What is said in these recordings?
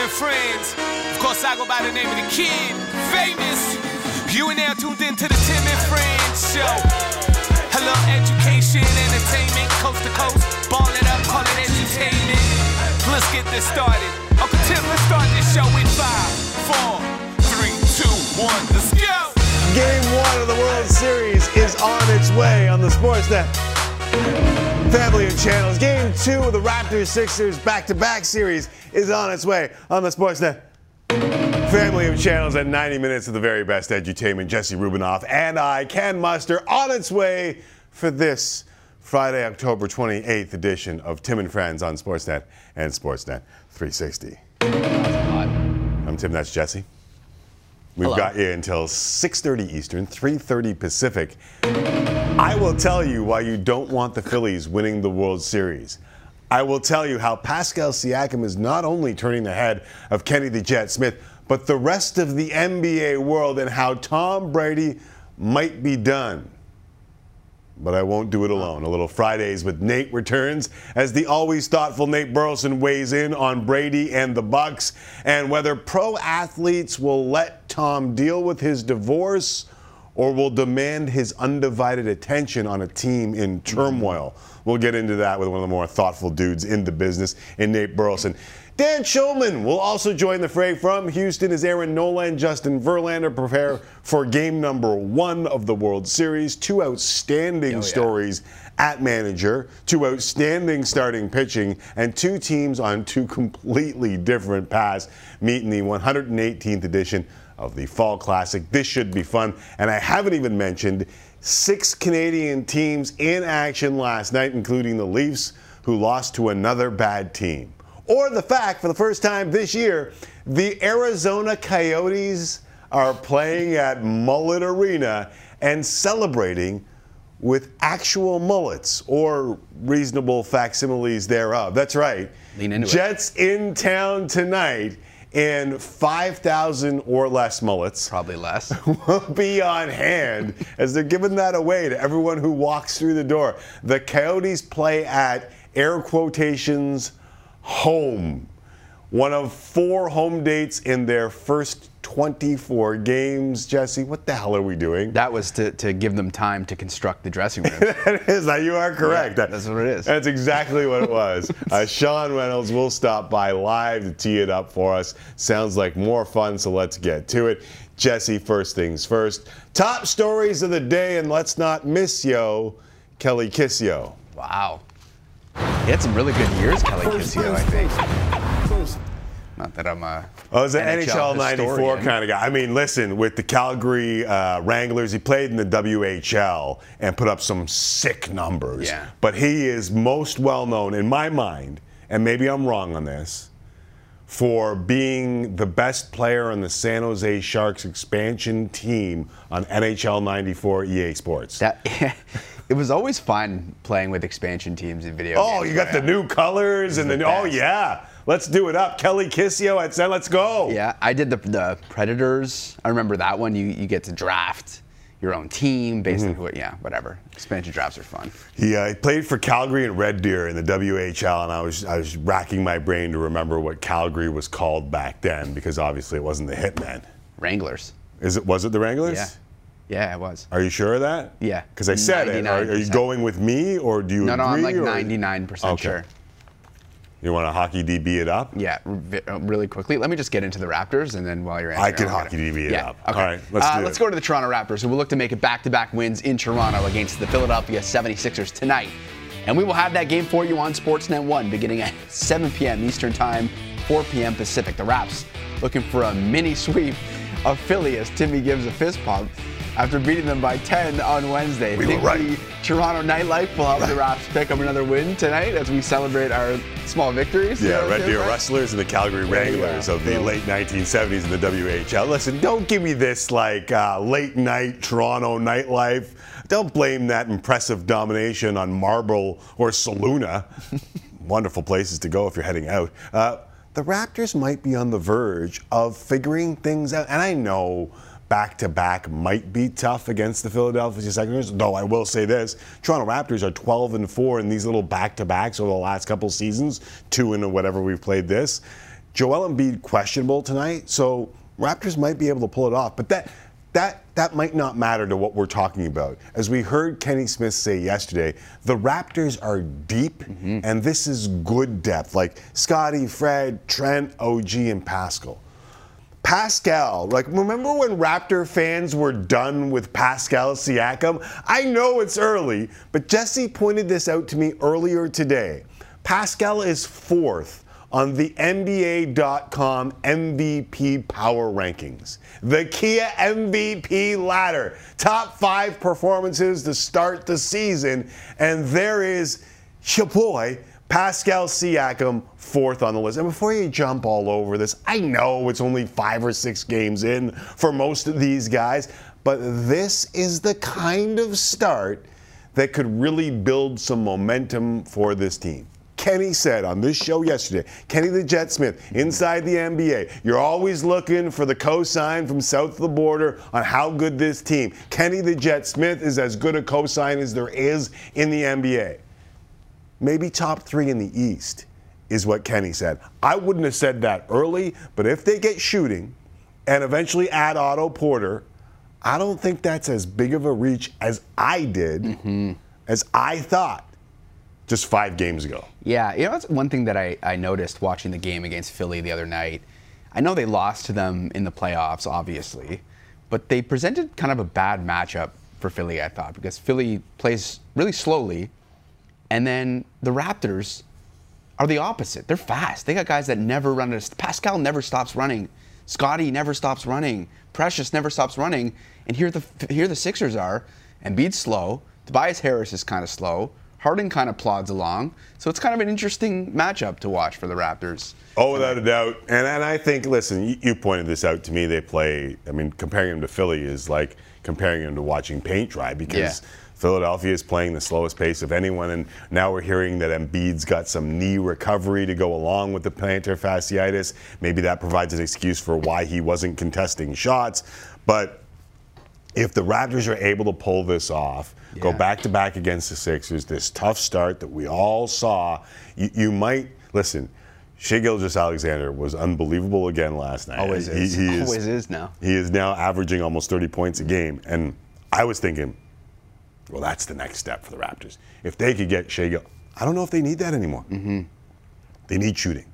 And Friends. Of course, I go by the name of the kid, famous. You are now tuned in to the Tim and Friends show. Hello, education, entertainment, coast to coast. Ball it up, call it entertainment. Let's get this started. Uncle Tim, let's start this show in five, four, three, two, one. Let's go. Game one of the World Series is on its way on the Sportsnet family of channels. Game two of the Raptors Sixers back to back series is on its way on the Sportsnet family of channels at 90 minutes of the very best edutainment. Jesse Rubinoff and I can muster on its way for this Friday, October 28th edition of Tim and Friends on Sportsnet and Sportsnet 360. I'm Tim, that's Jesse. We've Hello. got you until 6:30 Eastern, 3:30 Pacific. I will tell you why you don't want the Phillies winning the World Series. I will tell you how Pascal Siakam is not only turning the head of Kenny the Jet Smith, but the rest of the NBA world and how Tom Brady might be done but I won't do it alone. A little Fridays with Nate returns as the always thoughtful Nate Burleson weighs in on Brady and the Bucks and whether pro athletes will let Tom deal with his divorce or will demand his undivided attention on a team in turmoil. We'll get into that with one of the more thoughtful dudes in the business in Nate Burleson. Dan Shulman will also join the fray from Houston as Aaron Nola and Justin Verlander prepare for game number one of the World Series. Two outstanding oh, stories at manager, two outstanding starting pitching, and two teams on two completely different paths meet in the 118th edition of the Fall Classic. This should be fun. And I haven't even mentioned six Canadian teams in action last night, including the Leafs, who lost to another bad team. Or the fact, for the first time this year, the Arizona Coyotes are playing at Mullet Arena and celebrating with actual mullets or reasonable facsimiles thereof. That's right. Lean into it. Jets in town tonight and 5,000 or less mullets Probably less. will be on hand as they're giving that away to everyone who walks through the door. The Coyotes play at air quotations home. One of four home dates in their first 24 games. Jesse, what the hell are we doing? That was to, to give them time to construct the dressing room. That is, now you are correct. Yeah, that's what it is. That's exactly what it was. uh, Sean Reynolds will stop by live to tee it up for us. Sounds like more fun, so let's get to it. Jesse, first things first. Top stories of the day, and let's not miss yo, Kelly Kisio. wow. He had some really good years, Kelly Kisio, I think. Not that I'm a Oh, he's an NHL, NHL 94 kind of guy. I mean, listen, with the Calgary uh, Wranglers, he played in the WHL and put up some sick numbers. Yeah. But he is most well known, in my mind, and maybe I'm wrong on this, for being the best player on the San Jose Sharks expansion team on NHL 94 EA Sports. that. it was always fun playing with expansion teams in video games. oh, games. you got the new colors and the then, oh, yeah. Let's do it up. Kelly Kisio at Sen, let's go. Yeah, I did the, the Predators. I remember that one. You you get to draft your own team based Mm-hmm. on who. Yeah, whatever. Expansion drafts are fun. Yeah, I played for Calgary and Red Deer in the WHL, and I was I was racking my brain to remember what Calgary was called back then because obviously it wasn't the Hitmen. Wranglers. Is it? Was it the Wranglers? Yeah. Yeah, it was. Are you sure of that? Yeah. Because I said it. Are, are you going with me, or do you No, agree? no, I'm like 99% Okay. You want to hockey DB it up? Yeah, uh, really quickly. Let me just get into the Raptors, and then while you're answering, I can hockey DB it yeah. up. Okay. All right, let's uh, do let's it. go to the Toronto Raptors, who will look to make it back-to-back wins in Toronto against the Philadelphia 76ers tonight. And we will have that game for you on Sportsnet 1 beginning at 7 p.m. Eastern Time, 4 p.m. Pacific. The Raps looking for a mini sweep of Philly as Timmy gives a fist pump after beating them by 10 on Wednesday. We Think right. the Toronto nightlife will help the Raps pick up another win tonight as we celebrate our small victories. Yeah, Red Deer right? Rustlers and the Calgary Wranglers yeah. of the Yeah. late 1970s in the WHL. Listen, don't give me this like uh, late night Toronto nightlife. Don't blame that impressive domination on Marble or Saluna. Wonderful places to go if you're heading out. Uh, the Raptors might be on the verge of figuring things out. And I know back to back might be tough against the Philadelphia 76ers, though I will say this Toronto Raptors are 12 and 4 in these little back to backs over the last couple seasons, two in whatever we've played this. Joel Embiid questionable tonight, so Raptors might be able to pull it off. But that that that might not matter to what we're talking about. As we heard Kenny Smith say yesterday, the Raptors are deep, mm-hmm. and this is good depth, like Scotty, Fred, Trent, OG, and Pascal. Pascal, like remember when Raptor fans were done with Pascal Siakam? I know it's early, but Jesse pointed this out to me earlier today. Pascal is fourth on the NBA.com MVP power rankings. The Kia MVP ladder. Top five performances to start the season. And there is your boy, Pascal Siakam, fourth on the list. And before you jump all over this, I know it's only five or six games in for most of these guys, but this is the kind of start that could really build some momentum for this team. Kenny said on this show yesterday, Kenny the Jet Smith, inside the NBA, you're always looking for the cosign from south of the border on how good this team. Kenny the Jet Smith is as good a cosign as there is in the NBA. Maybe top three in the East is what Kenny said. I wouldn't have said that early, but if they get shooting and eventually add Otto Porter, I don't think that's as big of a reach as I did, mm-hmm. as I thought just five games ago. Yeah, you know, that's one thing that I, I noticed watching the game against Philly the other night. I know they lost to them in the playoffs, obviously, but they presented kind of a bad matchup for Philly, I thought, because Philly plays really slowly, and then the Raptors are the opposite. They're fast. They got guys that never run. Pascal never stops running. Scotty never stops running. Precious never stops running. And here the here the Sixers are. Embiid's slow. Tobias Harris is kind of slow. Harden kind of plods along. So it's kind of an interesting matchup to watch for the Raptors. Oh, without a doubt. And, and I think, listen, you, you pointed this out to me. They play, I mean, comparing them to Philly is like comparing them to watching paint dry because. Yeah. Philadelphia is playing the slowest pace of anyone, and now we're hearing that Embiid's got some knee recovery to go along with the plantar fasciitis. Maybe that provides an excuse for why he wasn't contesting shots. But if the Raptors are able to pull this off, yeah. go back to back against the Sixers, this tough start that we all saw, you, you might listen. Shai Gilgeous-Alexander was unbelievable again last night. Always is. He, he Always is, is now. He is now averaging almost 30 points a game, and I was thinking, well, that's the next step for the Raptors. If they could get Shai Gil, I don't know if they need that anymore. Mm-hmm. They need shooting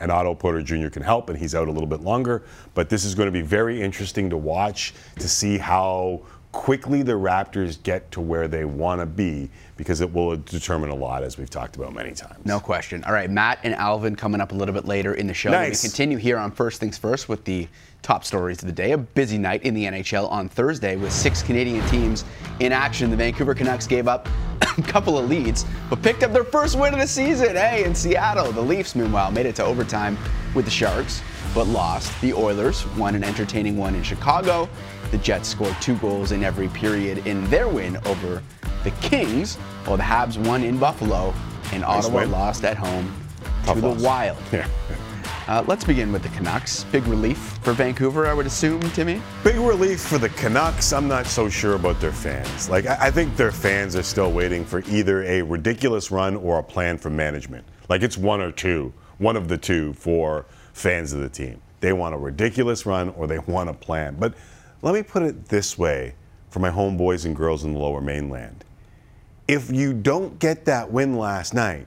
and Otto Porter Jr. can help, and he's out a little bit longer. But this is going to be very interesting to watch to see how quickly the Raptors get to where they want to be because it will determine a lot, as we've talked about many times. No question. All right, Matt and Alvin coming up a little bit later in the show. Nice. We continue here on First Things First with the top stories of the day. A busy night in the NHL on Thursday with six Canadian teams in action. The Vancouver Canucks gave up a couple of leads, but picked up their first win of the season. Hey, in Seattle. The Leafs, meanwhile, made it to overtime with the Sharks, but lost. The Oilers won an entertaining one in Chicago. The Jets scored two goals in every period in their win over the Kings, while the Habs won in Buffalo and nice Ottawa win. lost at home Tough to loss. the Wild. Yeah. Uh, let's begin with the Canucks. Big relief for Vancouver, I would assume, Timmy? Big relief for the Canucks. I'm not so sure about their fans. Like, I, I think their fans are still waiting for either a ridiculous run or a plan from management. Like, it's one or two, one of the two for fans of the team. They want a ridiculous run or they want a plan. But let me put it this way for my homeboys and girls in the lower mainland. If you don't get that win last night,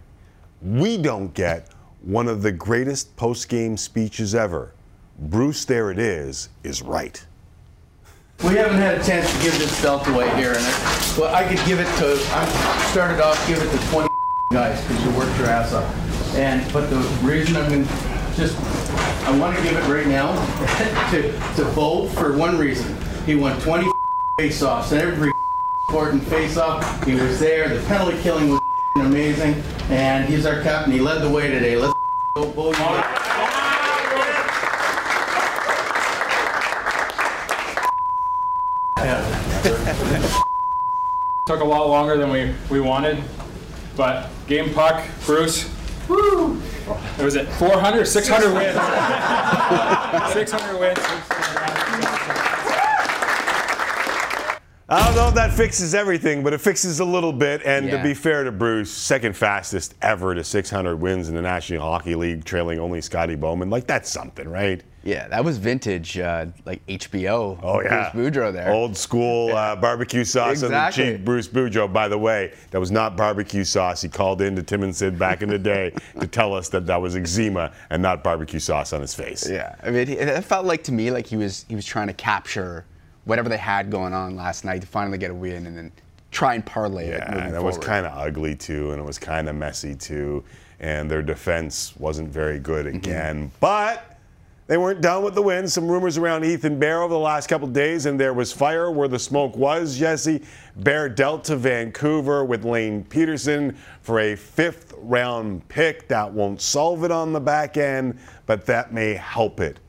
we don't get one of the greatest post game speeches ever. Bruce, there it is, is right. We haven't had a chance to give this belt away here, and I, well, I could give it to. I started off give it to 20 guys because you worked your ass off. And but the reason I'm just I want to give it right now to, to Bo for one reason. He won 20 face-offs and every important face-off. He was there. The penalty killing was amazing. And he's our captain. He led the way today. Let's go, Bo. Took a lot longer than we, we wanted, but game puck, Bruce. Woo! It was at 400, 600 wins. 600 wins. I don't know if that fixes everything, but it fixes a little bit. And Yeah. to be fair to Bruce, second fastest ever to 600 wins in the National Hockey League, trailing only Scotty Bowman. Like that's something, right? Yeah, that was vintage, uh, like HBO. Oh yeah, Bruce Boudreau there. Old school uh, barbecue sauce on Exactly. the cheek. Bruce Boudreau, by the way, that was not barbecue sauce. He called in to Tim and Sid back in the day to tell us that that was eczema and not barbecue sauce on his face. Yeah, I mean, it it felt like to me like he was he was trying to capture whatever they had going on last night to finally get a win and then try and parlay it Yeah, moving and it was kind of ugly too, and it was kind of messy too, and their defense wasn't very good Mm-hmm. again. But they weren't done with the win. Some rumors around Ethan Bear over the last couple days, and there was fire where the smoke was. Jesse Bear dealt to Vancouver with Lane Pederson for a fifth round pick. That won't solve it on the back end, but that may help it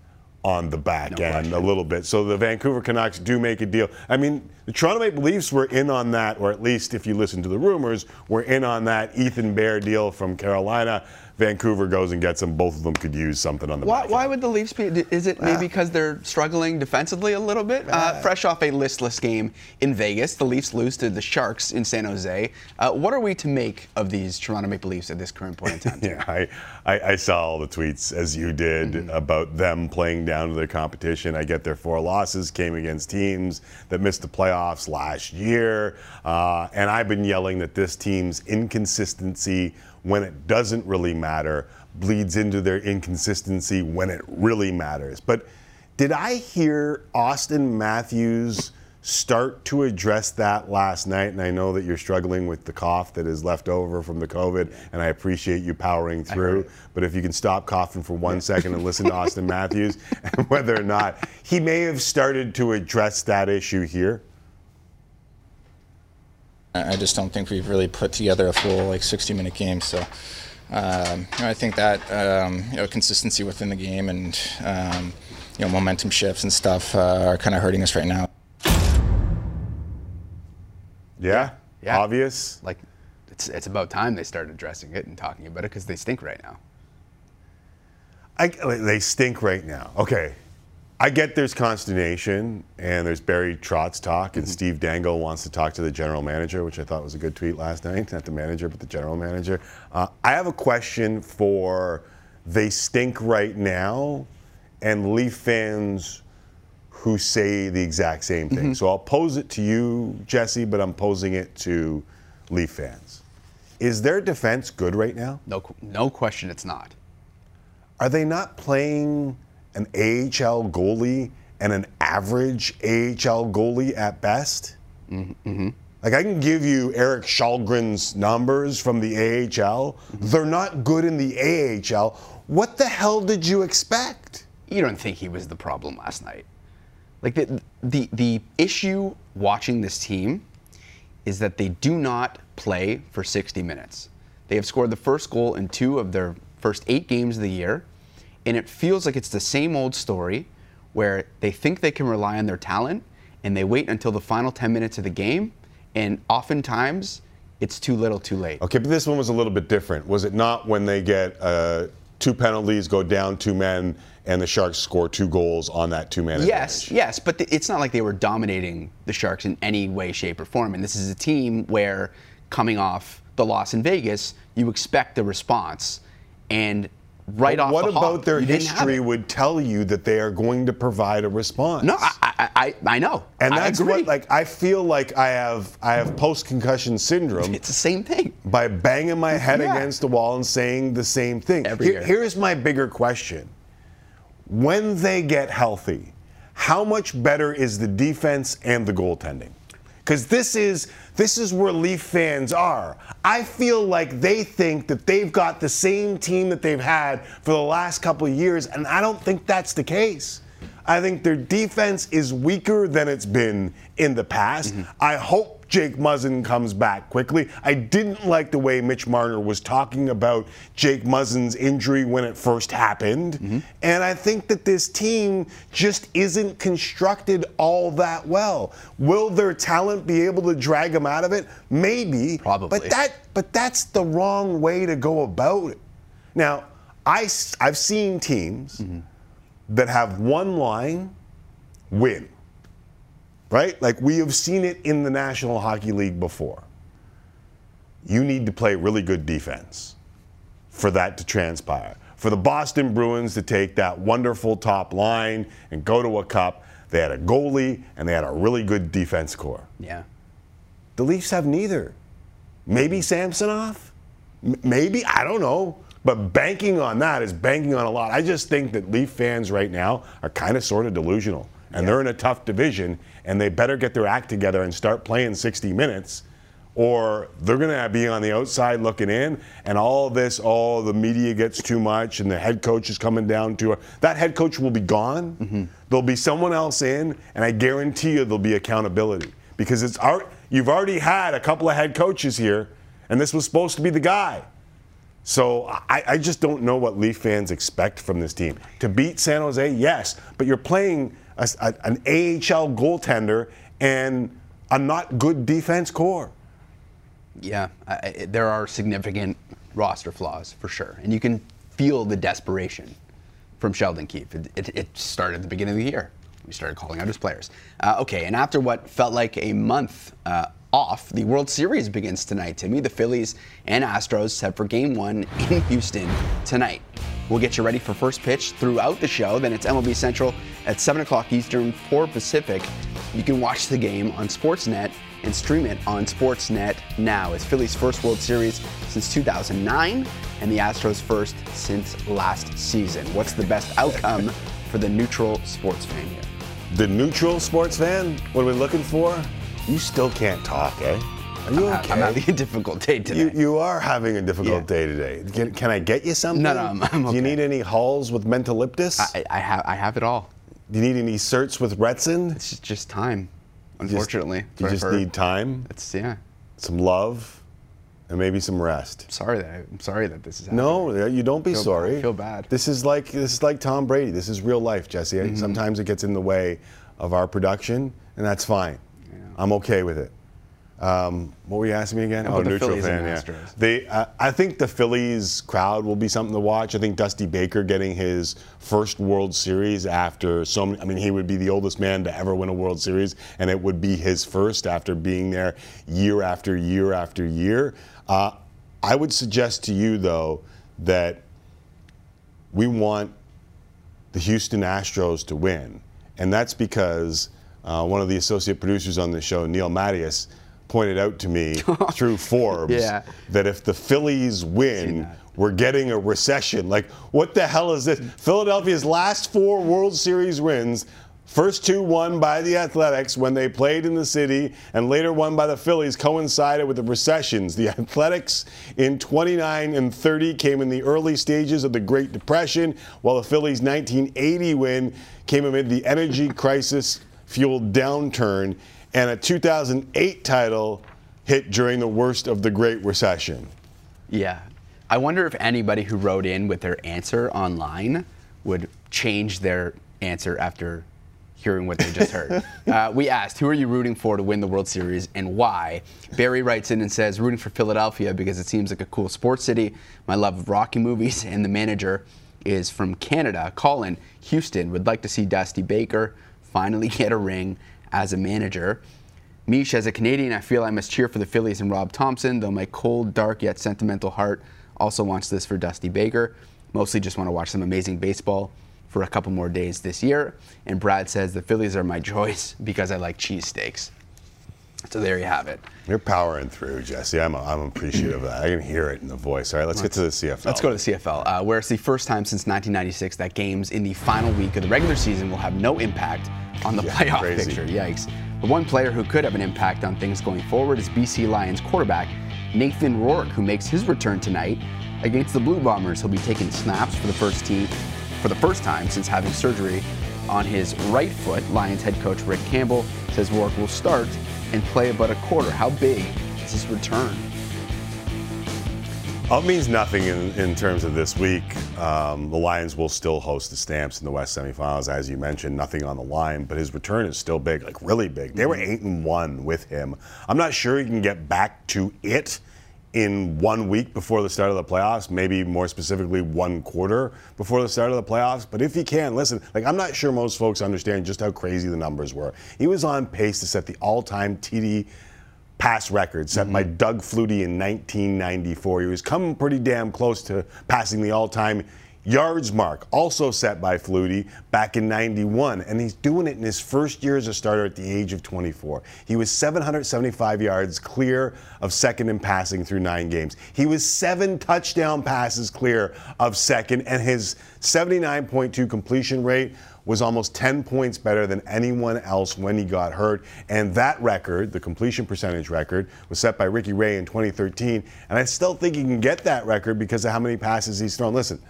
on the back No end a little bit. So the Vancouver Canucks do make a deal. I mean, the Toronto Maple Leafs were in on that, or at least if you listen to the rumors, were in on that Ethan Bear deal from Carolina. Vancouver goes and gets them. Both of them could use something on the Why, back why would the Leafs be? Is it maybe because they're struggling defensively a little bit? Uh, fresh off a listless game in Vegas, the Leafs lose to the Sharks in San Jose. Uh, what are we to make of these Toronto Maple Leafs at this current point in time? Yeah, I, I, I saw all the tweets as you did Mm-hmm. about them playing down to their competition. I get their four losses came against teams that missed the playoffs last year, uh, and I've been yelling that this team's inconsistency when it doesn't really matter bleeds into their inconsistency when it really matters. But did I hear Auston Matthews? start to address that last night. And I know that you're struggling with the cough that is left over from the COVID, and I appreciate you powering through. But if you can stop coughing for one second and listen to Auston Matthews, and whether or not he may have started to address that issue here. I I just don't think we've really put together a full like 60 minute game. So um, you know, I think that um, you know consistency within the game and um, you know momentum shifts and stuff uh, are kind of hurting us right now. Yeah? Yeah. Obvious? Like, it's, it's about time they started addressing it and talking about it because they stink right now. I, they stink right now. Okay. I get there's consternation and there's Barry Trotz talk, and Steve Dangle wants to talk to the general manager, which I thought was a good tweet last night. Not the manager, but the general manager. Uh, I have a question for they stink right now and Leaf fans who say the exact same thing. So I'll pose it to you, Jesse, but I'm posing it to Leaf fans. Is their defense good right now? No, no question it's not. Are they not playing an AHL goalie and an average AHL goalie at best? Mm-hmm. Like I can give you Erik Källgren's numbers from the AHL. They're not good in the AHL. What the hell did you expect? you don't think he was the problem last night. Like the the the issue watching this team is that they do not play for 60 minutes. They have scored the first goal in two of their first eight games of the year, and it feels like it's the same old story where they think they can rely on their talent and they wait until the final 10 minutes of the game, and oftentimes it's too little, too late. Okay, but this one was a little bit different. Was it not when they get uh, two penalties, go down two men, and the Sharks score two goals on that two man? Yes, yes, but th- it's not like they were dominating the Sharks in any way, shape, or form. And this is a team where, coming off the loss in Vegas, you expect the response. And right off What the about their you history would tell you that they are going to provide a response? No, I, I, I, I know. and that's what like I feel like I have I have post concussion syndrome It's the same thing. by banging my head Yeah. against the wall and saying the same thing. Every Here- year. Here's my bigger question. When they get healthy, how much better is the defense and the goaltending? Because this is this is where Leaf fans are. I feel like they think that they've got the same team that they've had for the last couple of years, and I don't think that's the case. I think their defense is weaker than it's been in the past. Mm-hmm. I hope Jake Muzzin comes back quickly. I didn't like the way Mitch Marner was talking about Jake Muzzin's injury when it first happened. Mm-hmm. And I think that this team just isn't constructed all that well. Will their talent be able to drag them out of it? Maybe. Probably. But that but that's the wrong way to go about it. Now, I, I've seen teams mm-hmm. that have one line win. Right? Like we have seen it in the National Hockey League before. You need to play really good defense for that to transpire. For the Boston Bruins to take that wonderful top line and go to a cup, they had a goalie and they had a really good defense core. Yeah. The Leafs have neither. Maybe Samsonov? M- maybe, I don't know. But banking on that is banking on a lot. I just think that Leaf fans right now are kind of sort of delusional. And they're in a tough division, and they better get their act together and start playing 60 minutes, or they're going to be on the outside looking in. And all this, all the media gets too much, and the head coach is coming down to a, that head coach will be gone. Mm-hmm. There'll be someone else in, and I guarantee you there'll be accountability because it's art. You've already had a couple of head coaches here, and this was supposed to be the guy. So I, I just don't know what Leaf fans expect from this team. To beat San Jose, yes, but you're playing a, a- an AHL goaltender and a not good defense core. Yeah, I, there are significant roster flaws for sure, and you can feel the desperation from Sheldon Keefe. It, it, it started at the beginning of the year. We started calling out his players. Uh, okay, and after what felt like a month uh, off, the World Series begins tonight. Timmy, the Phillies and Astros set for Game One in Houston tonight. We'll get you ready for first pitch throughout the show. Then it's MLB Central at 7 o'clock Eastern, 4 Pacific. You can watch the game on Sportsnet and stream it on Sportsnet now. It's Phillies' first World Series since 2009 and the Astros' first since last season. What's the best outcome for the neutral sports fan here? The neutral sports fan, what are we looking for? You still can't talk, eh? Are you okay? I'm having a difficult day today. you, you are having a difficult Yeah. day today. Can, can I get you something? No, no, I'm- I'm Do you need any halls with Mentho-Lyptus? I, I have I have it all. Do you need any certs with Retsyn? It's just- just time, Just- unfortunately. you just need time, It's yeah. some love, and maybe some rest. I'm Sorry that I'm sorry that this is happening. No, you don't be Feel bad- sorry. feel bad. This is like this is like Tom Brady. This is real life, Jesse. Mm-hmm. Sometimes it gets in the way of our production, and that's fine. I'm okay with it. Um, what were you asking me again? Oh, the neutral Phillies fan. Yeah. Astros? They, uh, I think the Phillies crowd will be something to watch. I think Dusty Baker getting his first World Series after so many. I mean, he would be the oldest man to ever win a World Series, and it would be his first after being there year after year after year. Uh, I would suggest to you though that we want the Houston Astros to win. And that's because uh, one of the associate producers on the show, Neil Mattias, pointed out to me oh. through Forbes Yeah. that if the Phillies win, we're getting a recession. Like, what the hell is this? Philadelphia's last four World Series wins. First two won by the Athletics when they played in the city, and later won by the Phillies coincided with the recessions. The Athletics in 29 and 30 came in the early stages of the Great Depression, while the Phillies' 1980 win came amid the energy crisis fueled downturn, and a 2008 title hit during the worst of the Great Recession. Yeah. I wonder if anybody who wrote in with their answer online would change their answer after hearing what they just heard. uh, we asked, who are you rooting for to win the World Series and why? Barry writes in and says, rooting for Philadelphia because it seems like a cool sports city. My love of Rocky movies and the manager is from Canada. Colin, Houston, would like to see Dusty Baker finally get a ring as a manager. Mish, as a Canadian, I feel I must cheer for the Phillies and Rob Thomson, though my cold, dark, yet sentimental heart also wants this for Dusty Baker. Mostly just want to watch some amazing baseball for a couple more days this year. And Brad says the Phillies are my choice because I like cheesesteaks. So there you have it. You're powering through, Jesse. I'm, I'm appreciative of that. I can hear it in the voice. All right, let's get to the CFL. Let's go to the CFL, uh, where it's the first time since 1996 that games in the final week of the regular season will have no impact on the Yeah, playoff crazy. picture. Yikes. But one player who could have an impact on things going forward is BC Lions quarterback Nathan Rourke, who makes his return tonight against the Blue Bombers. He'll be taking snaps for the first team for the first time since having surgery on his right foot. Lions head coach Rick Campbell says Rourke will start and play about a quarter. How big is his return? Well, it means nothing in, in terms of this week. Um, the Lions will still host the Stamps in the West semifinals, as you mentioned. Nothing on the line, but his return is still big, like really big. They were eight and one with him. I'm not sure he can get back to it in one week before the start of the playoffs, maybe more specifically one quarter before the start of the playoffs. But if he can, listen, like I'm not sure most folks understand just how crazy the numbers were. He was on pace to set the all-time TD pass record set by mm-hmm. Doug Flutie in 1994. He was coming pretty damn close to passing the all-time yards mark, also set by Flutie back in 91. And he's doing it in his first year as a starter at the age of 24. He was 775 yards clear of second in passing through nine games. He was seven touchdown passes clear of second, and his 79.2 completion rate was almost 10 points better than anyone else when he got hurt. And that record, the completion percentage record, was set by Ricky Ray in 2013. And I still think he can get that record because of how many passes he's thrown. Listen,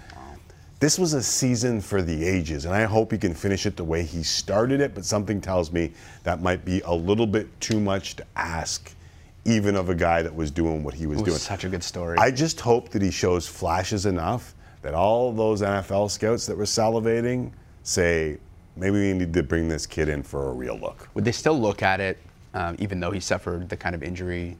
this was a season for the ages, and I hope he can finish it the way he started it, but something tells me that might be a little bit too much to ask. Even of a guy that was doing what he was, was doing. such a good story. I just hope that he shows flashes enough that all those NFL scouts that were salivating say, maybe we need to bring this kid in for a real look. Would they still look at it, um, even though he suffered the kind of injury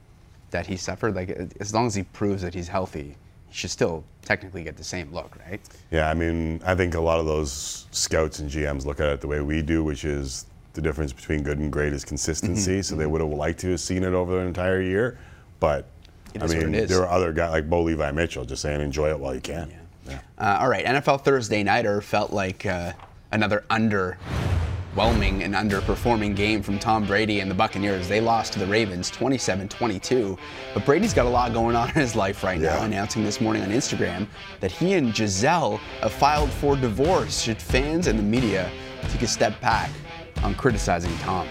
that he suffered? Like, as long as he proves that he's healthy, he should still technically get the same look, right? Yeah, I mean, I think a lot of those scouts and GMs look at it the way we do, which is the difference between good and great is consistency. Mm-hmm. So they would have liked to have seen it over the entire year, but I mean, there are other guys like Bo Levi Mitchell just saying enjoy it while you can. Yeah. Uh, all right, NFL Thursday Nighter felt like uh, another underwhelming and underperforming game from Tom Brady and the Buccaneers. They lost to the Ravens 27-22. But Brady's got a lot going on in his life right now, announcing this morning on Instagram that he and Gisele have filed for divorce. Should fans and the media take a step back on criticizing Tom?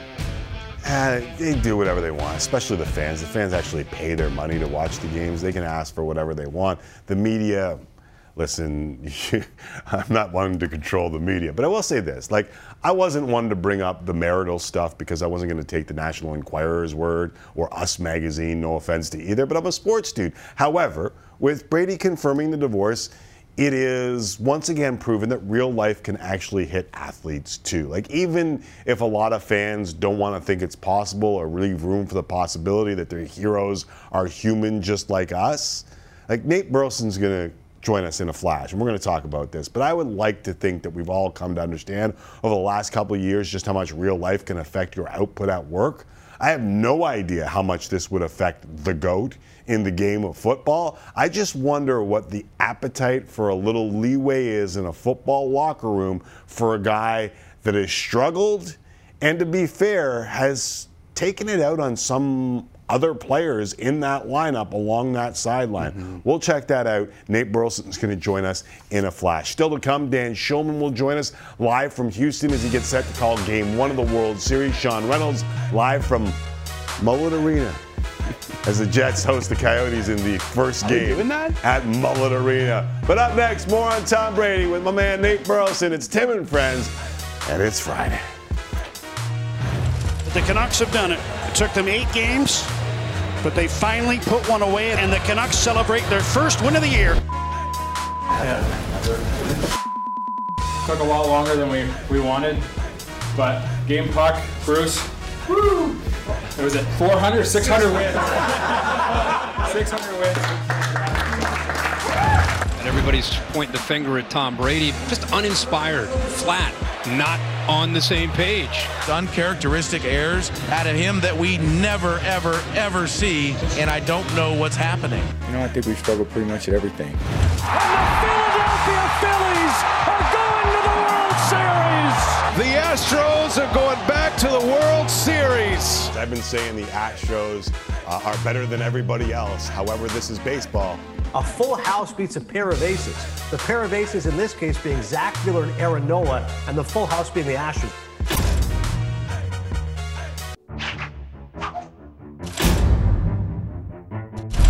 Uh, they do whatever they want, especially the fans. The fans actually pay their money to watch the games. They can ask for whatever they want. The media, listen, I'm not one to control the media, but I will say this: like, I wasn't one to bring up the marital stuff because I wasn't going to take the National Enquirer's word or Us Magazine. No offense to either, but I'm a sports dude. However, with Brady confirming the divorce. It is once again proven that real life can actually hit athletes too. Like, even if a lot of fans don't want to think it's possible or leave room for the possibility that their heroes are human just like us, like Nate Burleson's going to join us in a flash, and we're going to talk about this. But I would like to think that we've all come to understand over the last couple of years just how much real life can affect your output at work. I have no idea how much this would affect the GOAT in the game of football. I just wonder what the appetite for a little leeway is in a football locker room for a guy that has struggled and, to be fair, has taken it out on some other players in that lineup along that sideline. Mm-hmm. We'll check that out. Nate Burleson's going to join us in a flash. Still to come, Dan Shulman will join us live from Houston as he gets set to call game one of the World Series. Sean Reynolds live from Mullet Arena as the Jets host the Coyotes in the first Are game doing that? at Mullet Arena. But up next, more on Tom Brady with my man Nate Burleson. It's Tim and Friends, and it's Friday. The Canucks have done it. It took them eight games, but they finally put one away, and the Canucks celebrate their first win of the year. Took a lot longer than we, we wanted, but game puck, Bruce. Woo! It was at 400, 600 wins. 600 wins. And everybody's pointing the finger at Tom Brady. Just uninspired, flat, not on the same page. uncharacteristic errors out of him that we never, ever, ever see, and I don't know what's happening. You know, I think we struggle pretty much at everything. Philadelphia Phillies are going to the World Series. The Astros are going back to the World Series. I've been saying the Astros uh, are better than everybody else. However, this is baseball. A full house beats a pair of aces. The pair of aces in this case being Zack Wheeler and Aaron Nola, and the full house being the Astros.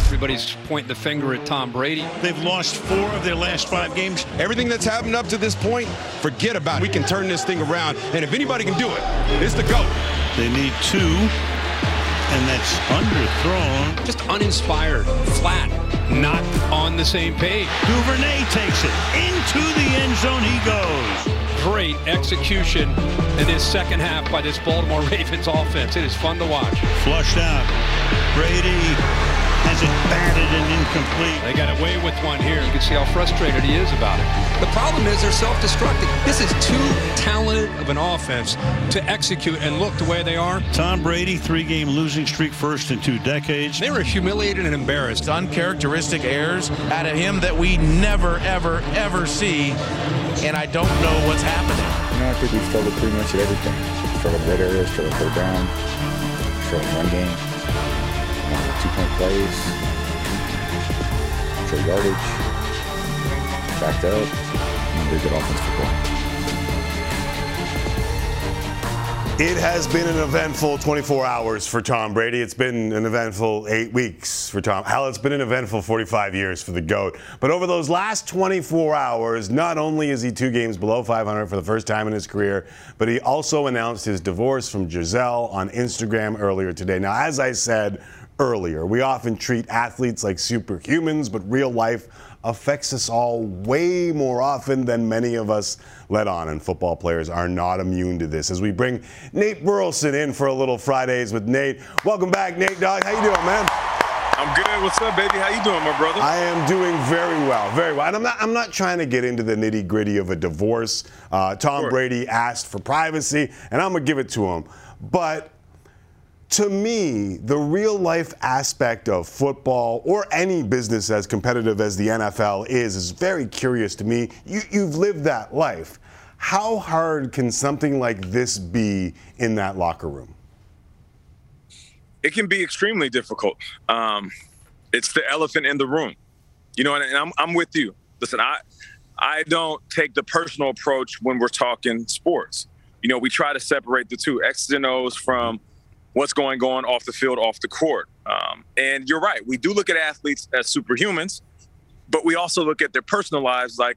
Everybody's pointing the finger at Tom Brady. They've lost four of their last five games. Everything that's happened up to this point, forget about it. We can turn this thing around, and if anybody can do it, it's the GOAT. They need two, and that's underthrown. Just uninspired, flat, not on the same page. Duvernay takes it into the end zone. He goes. Great execution in this second half by this Baltimore Ravens offense. It is fun to watch. Flushed out. Brady Has it batted and incomplete. They got away with one here. You can see how frustrated he is about it. The problem is they're self-destructing. This is too talented of an offense to execute and look the way they are. Tom Brady, three-game losing streak, first in two decades. They were humiliated and embarrassed. Uncharacteristic errors out of him that we never, ever, ever see, and I don't know what's happening. You know, I think we struggled pretty much at everything. Struggled red areas, struggled third down, struggled one game, two-point plays, short yardage, backed up, and did good offense football. It has been an eventful 24 hours for Tom Brady. It's been an eventful eight weeks for Tom. Hell, it's been an eventful 45 years for the GOAT. But over those last 24 hours, not only is he two games below 500 for the first time in his career, but he also announced his divorce from Gisele on Instagram earlier today. Now, as I said earlier, we often treat athletes like superhumans, but real life affects us all way more often than many of us let on, and football players are not immune to this. As we bring Nate Burleson in for a little Fridays with Nate. Welcome back, Nate Dog. How you doing, man? I'm good. What's up, baby? How you doing, my brother? I am doing very well, very well. And I'm not, I'm not trying to get into the nitty gritty of a divorce. Uh, Tom Sure. Brady asked for privacy, and I'm gonna give it to him. But to me, the real life aspect of football or any business as competitive as the NFL is is very curious to me. You, you've lived that life. How hard can something like this be in that locker room? it can be extremely difficult. Um, it's the elephant in the room, you know. And, and I'm I'm with you. Listen, I I don't take the personal approach when we're talking sports. You know, we try to separate the two X's and O's from what's going on off the field, off the court. Um, and you're right. We do look at athletes as superhumans, but we also look at their personal lives like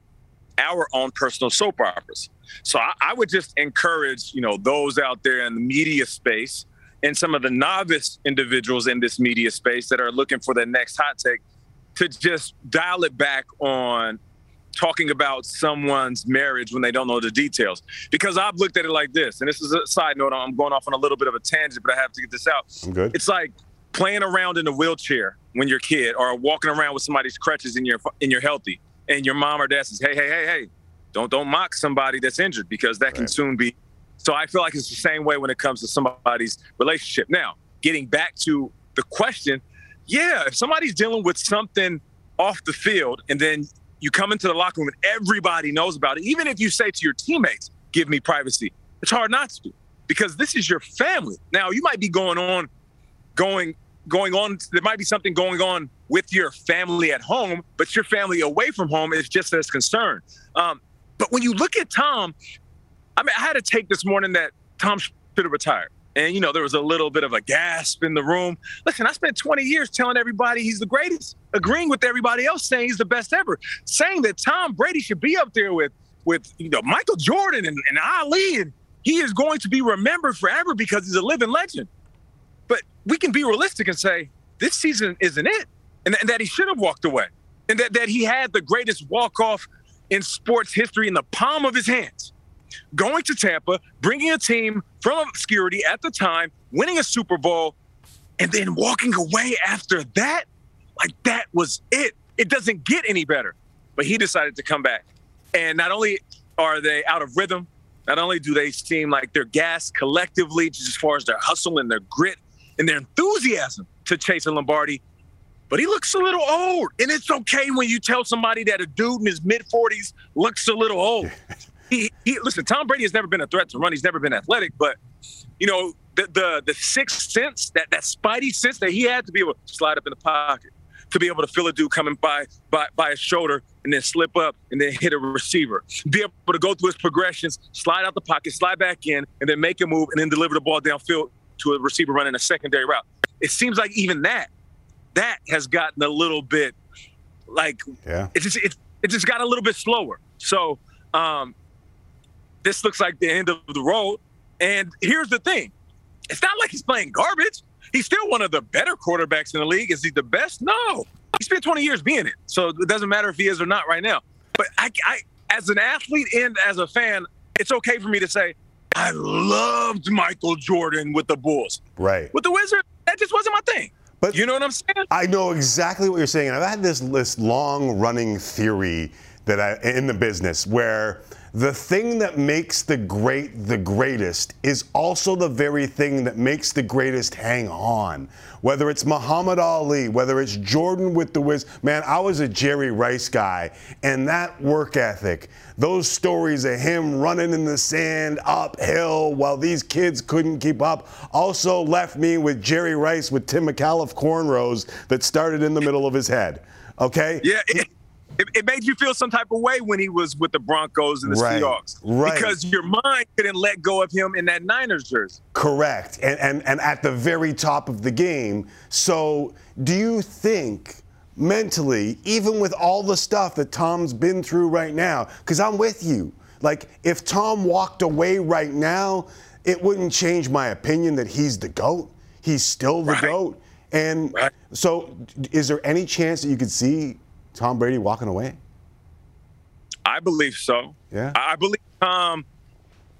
our own personal soap operas. So I, I would just encourage, you know, those out there in the media space and some of the novice individuals in this media space that are looking for the next hot take to just dial it back on talking about someone's marriage when they don't know the details. Because I've looked at it like this, and this is a side note, I'm going off on a little bit of a tangent, but I have to get this out. I'm good. It's like playing around in a wheelchair when you're a kid or walking around with somebody's crutches and you're and you're healthy and your mom or dad says, "Hey, hey, hey, hey, don't don't mock somebody that's injured because that can soon be." So I feel like it's the same way when it comes to somebody's relationship. Now, getting back to the question, yeah, if somebody's dealing with something off the field and then you come into the locker room and everybody knows about it, even if you say to your teammates, "Give me privacy," it's hard not to because this is your family. Now, you might be going on going going on there might be something going on with your family at home but your family away from home is just as concerned. Um, but when you look at tom i mean i had a take this morning that tom should have retired and you know there was a little bit of a gasp in the room listen i spent 20 years telling everybody he's the greatest agreeing with everybody else saying he's the best ever saying that tom brady should be up there with with you know michael jordan and, and ali and he is going to be remembered forever because he's a living legend but we can be realistic and say this season isn't it, and, and that he should have walked away, and that, that he had the greatest walk off in sports history in the palm of his hands. Going to Tampa, bringing a team from obscurity at the time, winning a Super Bowl, and then walking away after that, like that was it. It doesn't get any better. But he decided to come back. And not only are they out of rhythm, not only do they seem like they're gassed collectively, just as far as their hustle and their grit and their enthusiasm to chase a Lombardi, but he looks a little old. And it's okay when you tell somebody that a dude in his mid 40s looks a little old. he, he listen, Tom Brady has never been a threat to run. He's never been athletic, but you know, the the the sixth sense, that that spidey sense that he had to be able to slide up in the pocket, to be able to feel a dude coming by by by his shoulder and then slip up and then hit a receiver. Be able to go through his progressions, slide out the pocket, slide back in, and then make a move and then deliver the ball downfield to a receiver running a secondary route. It seems like even that that has gotten a little bit like Yeah. it just it, it just got a little bit slower. So um, this looks like the end of the road. And here's the thing: it's not like he's playing garbage. He's still one of the better quarterbacks in the league. Is he the best? No. He spent 20 years being it, so it doesn't matter if he is or not right now. But I, I as an athlete and as a fan, it's okay for me to say I loved Michael Jordan with the Bulls. Right. With the Wizards, that just wasn't my thing. But you know what I'm saying? I know exactly what you're saying. And I've had this this long running theory that I in the business where the thing that makes the great the greatest is also the very thing that makes the greatest hang on. Whether it's Muhammad Ali, whether it's Jordan with the whiz, man, I was a Jerry Rice guy, and that work ethic, those stories of him running in the sand uphill while these kids couldn't keep up, also left me with Jerry Rice with Tim Micallef cornrows that started in the middle of his head. Okay? Yeah. It, it, it, made you feel some type of way when he was with the Broncos and the right, Seahawks. Right. Because your mind couldn't let go of him in that Niners jersey. Correct. And, and, and at the very top of the game. So do you think mentally, even with all the stuff that Tom's been through right now, because I'm with you, like if Tom walked away right now, it wouldn't change my opinion that he's the GOAT. He's still the right. GOAT. And right. so, is there any chance that you could see Tom Brady walking away? I believe so. Yeah. I believe Tom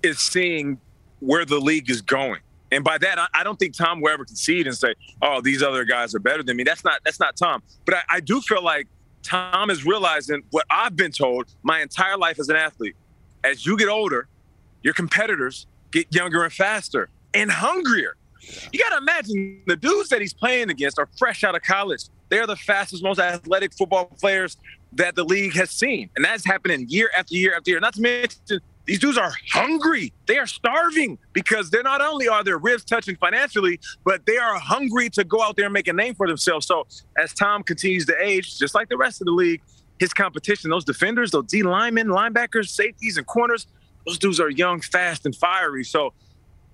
is seeing where the league is going. And by that, I don't think Tom will ever concede and say, "Oh, these other guys are better than me." That's not that's not Tom. But I, I do feel like Tom is realizing what I've been told my entire life as an athlete. As you get older, your competitors get younger and faster and hungrier. You got to imagine the dudes that he's playing against are fresh out of college. They're the fastest, most athletic football players that the league has seen. And that's happening year after year after year. Not to mention, these dudes are hungry. They are starving because they're not only are their ribs touching financially, but they are hungry to go out there and make a name for themselves. So as Tom continues to age, just like the rest of the league, his competition, those defenders, those D linemen, linebackers, safeties, and corners, those dudes are young, fast, and fiery. So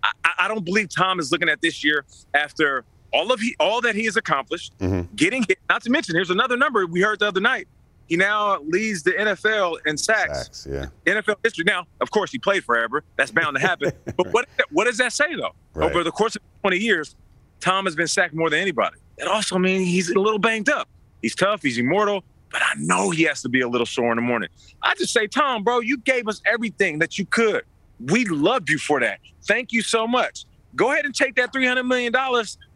I, I don't believe Tom is looking at this year after all of he all that he has accomplished, mm-hmm. getting hit. Not to mention, here's another number we heard the other night. He now leads the NFL in sacks. sacks yeah. NFL history. Now, of course, he played forever. That's bound to happen. but what what does that say though? Right. Over the course of 20 years, Tom has been sacked more than anybody. That also means he's a little banged up. He's tough. He's immortal. But I know he has to be a little sore in the morning. I just say, Tom, bro, you gave us everything that you could. We loved you for that. Thank you so much. Go ahead and take that $300 million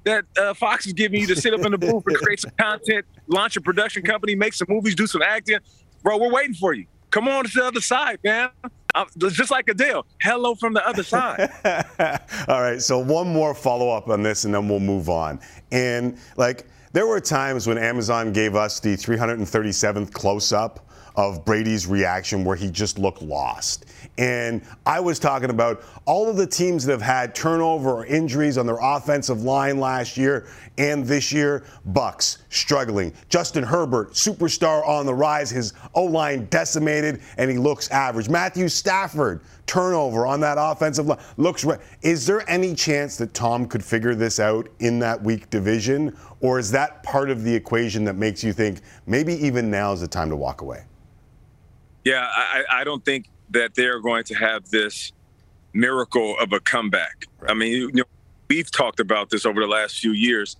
that uh, Fox is giving you to sit up in the booth and create some content, launch a production company, make some movies, do some acting. Bro, we're waiting for you. Come on to the other side, man. I'm, just like Adele. Hello from the other side. All right. So one more follow up on this, and then we'll move on. And like, there were times when Amazon gave us the 337th close up of Brady's reaction where he just looked lost. And I was talking about all of the teams that have had turnover or injuries on their offensive line last year and this year. Bucks struggling. Justin Herbert, superstar on the rise. His O line decimated, and he looks average. Matthew Stafford, turnover on that offensive line. Looks. Re- is there any chance that Tom could figure this out in that weak division, or is that part of the equation that makes you think maybe even now is the time to walk away? Yeah, I, I don't think that they're going to have this miracle of a comeback. Right. I mean, you know, we've talked about this over the last few years.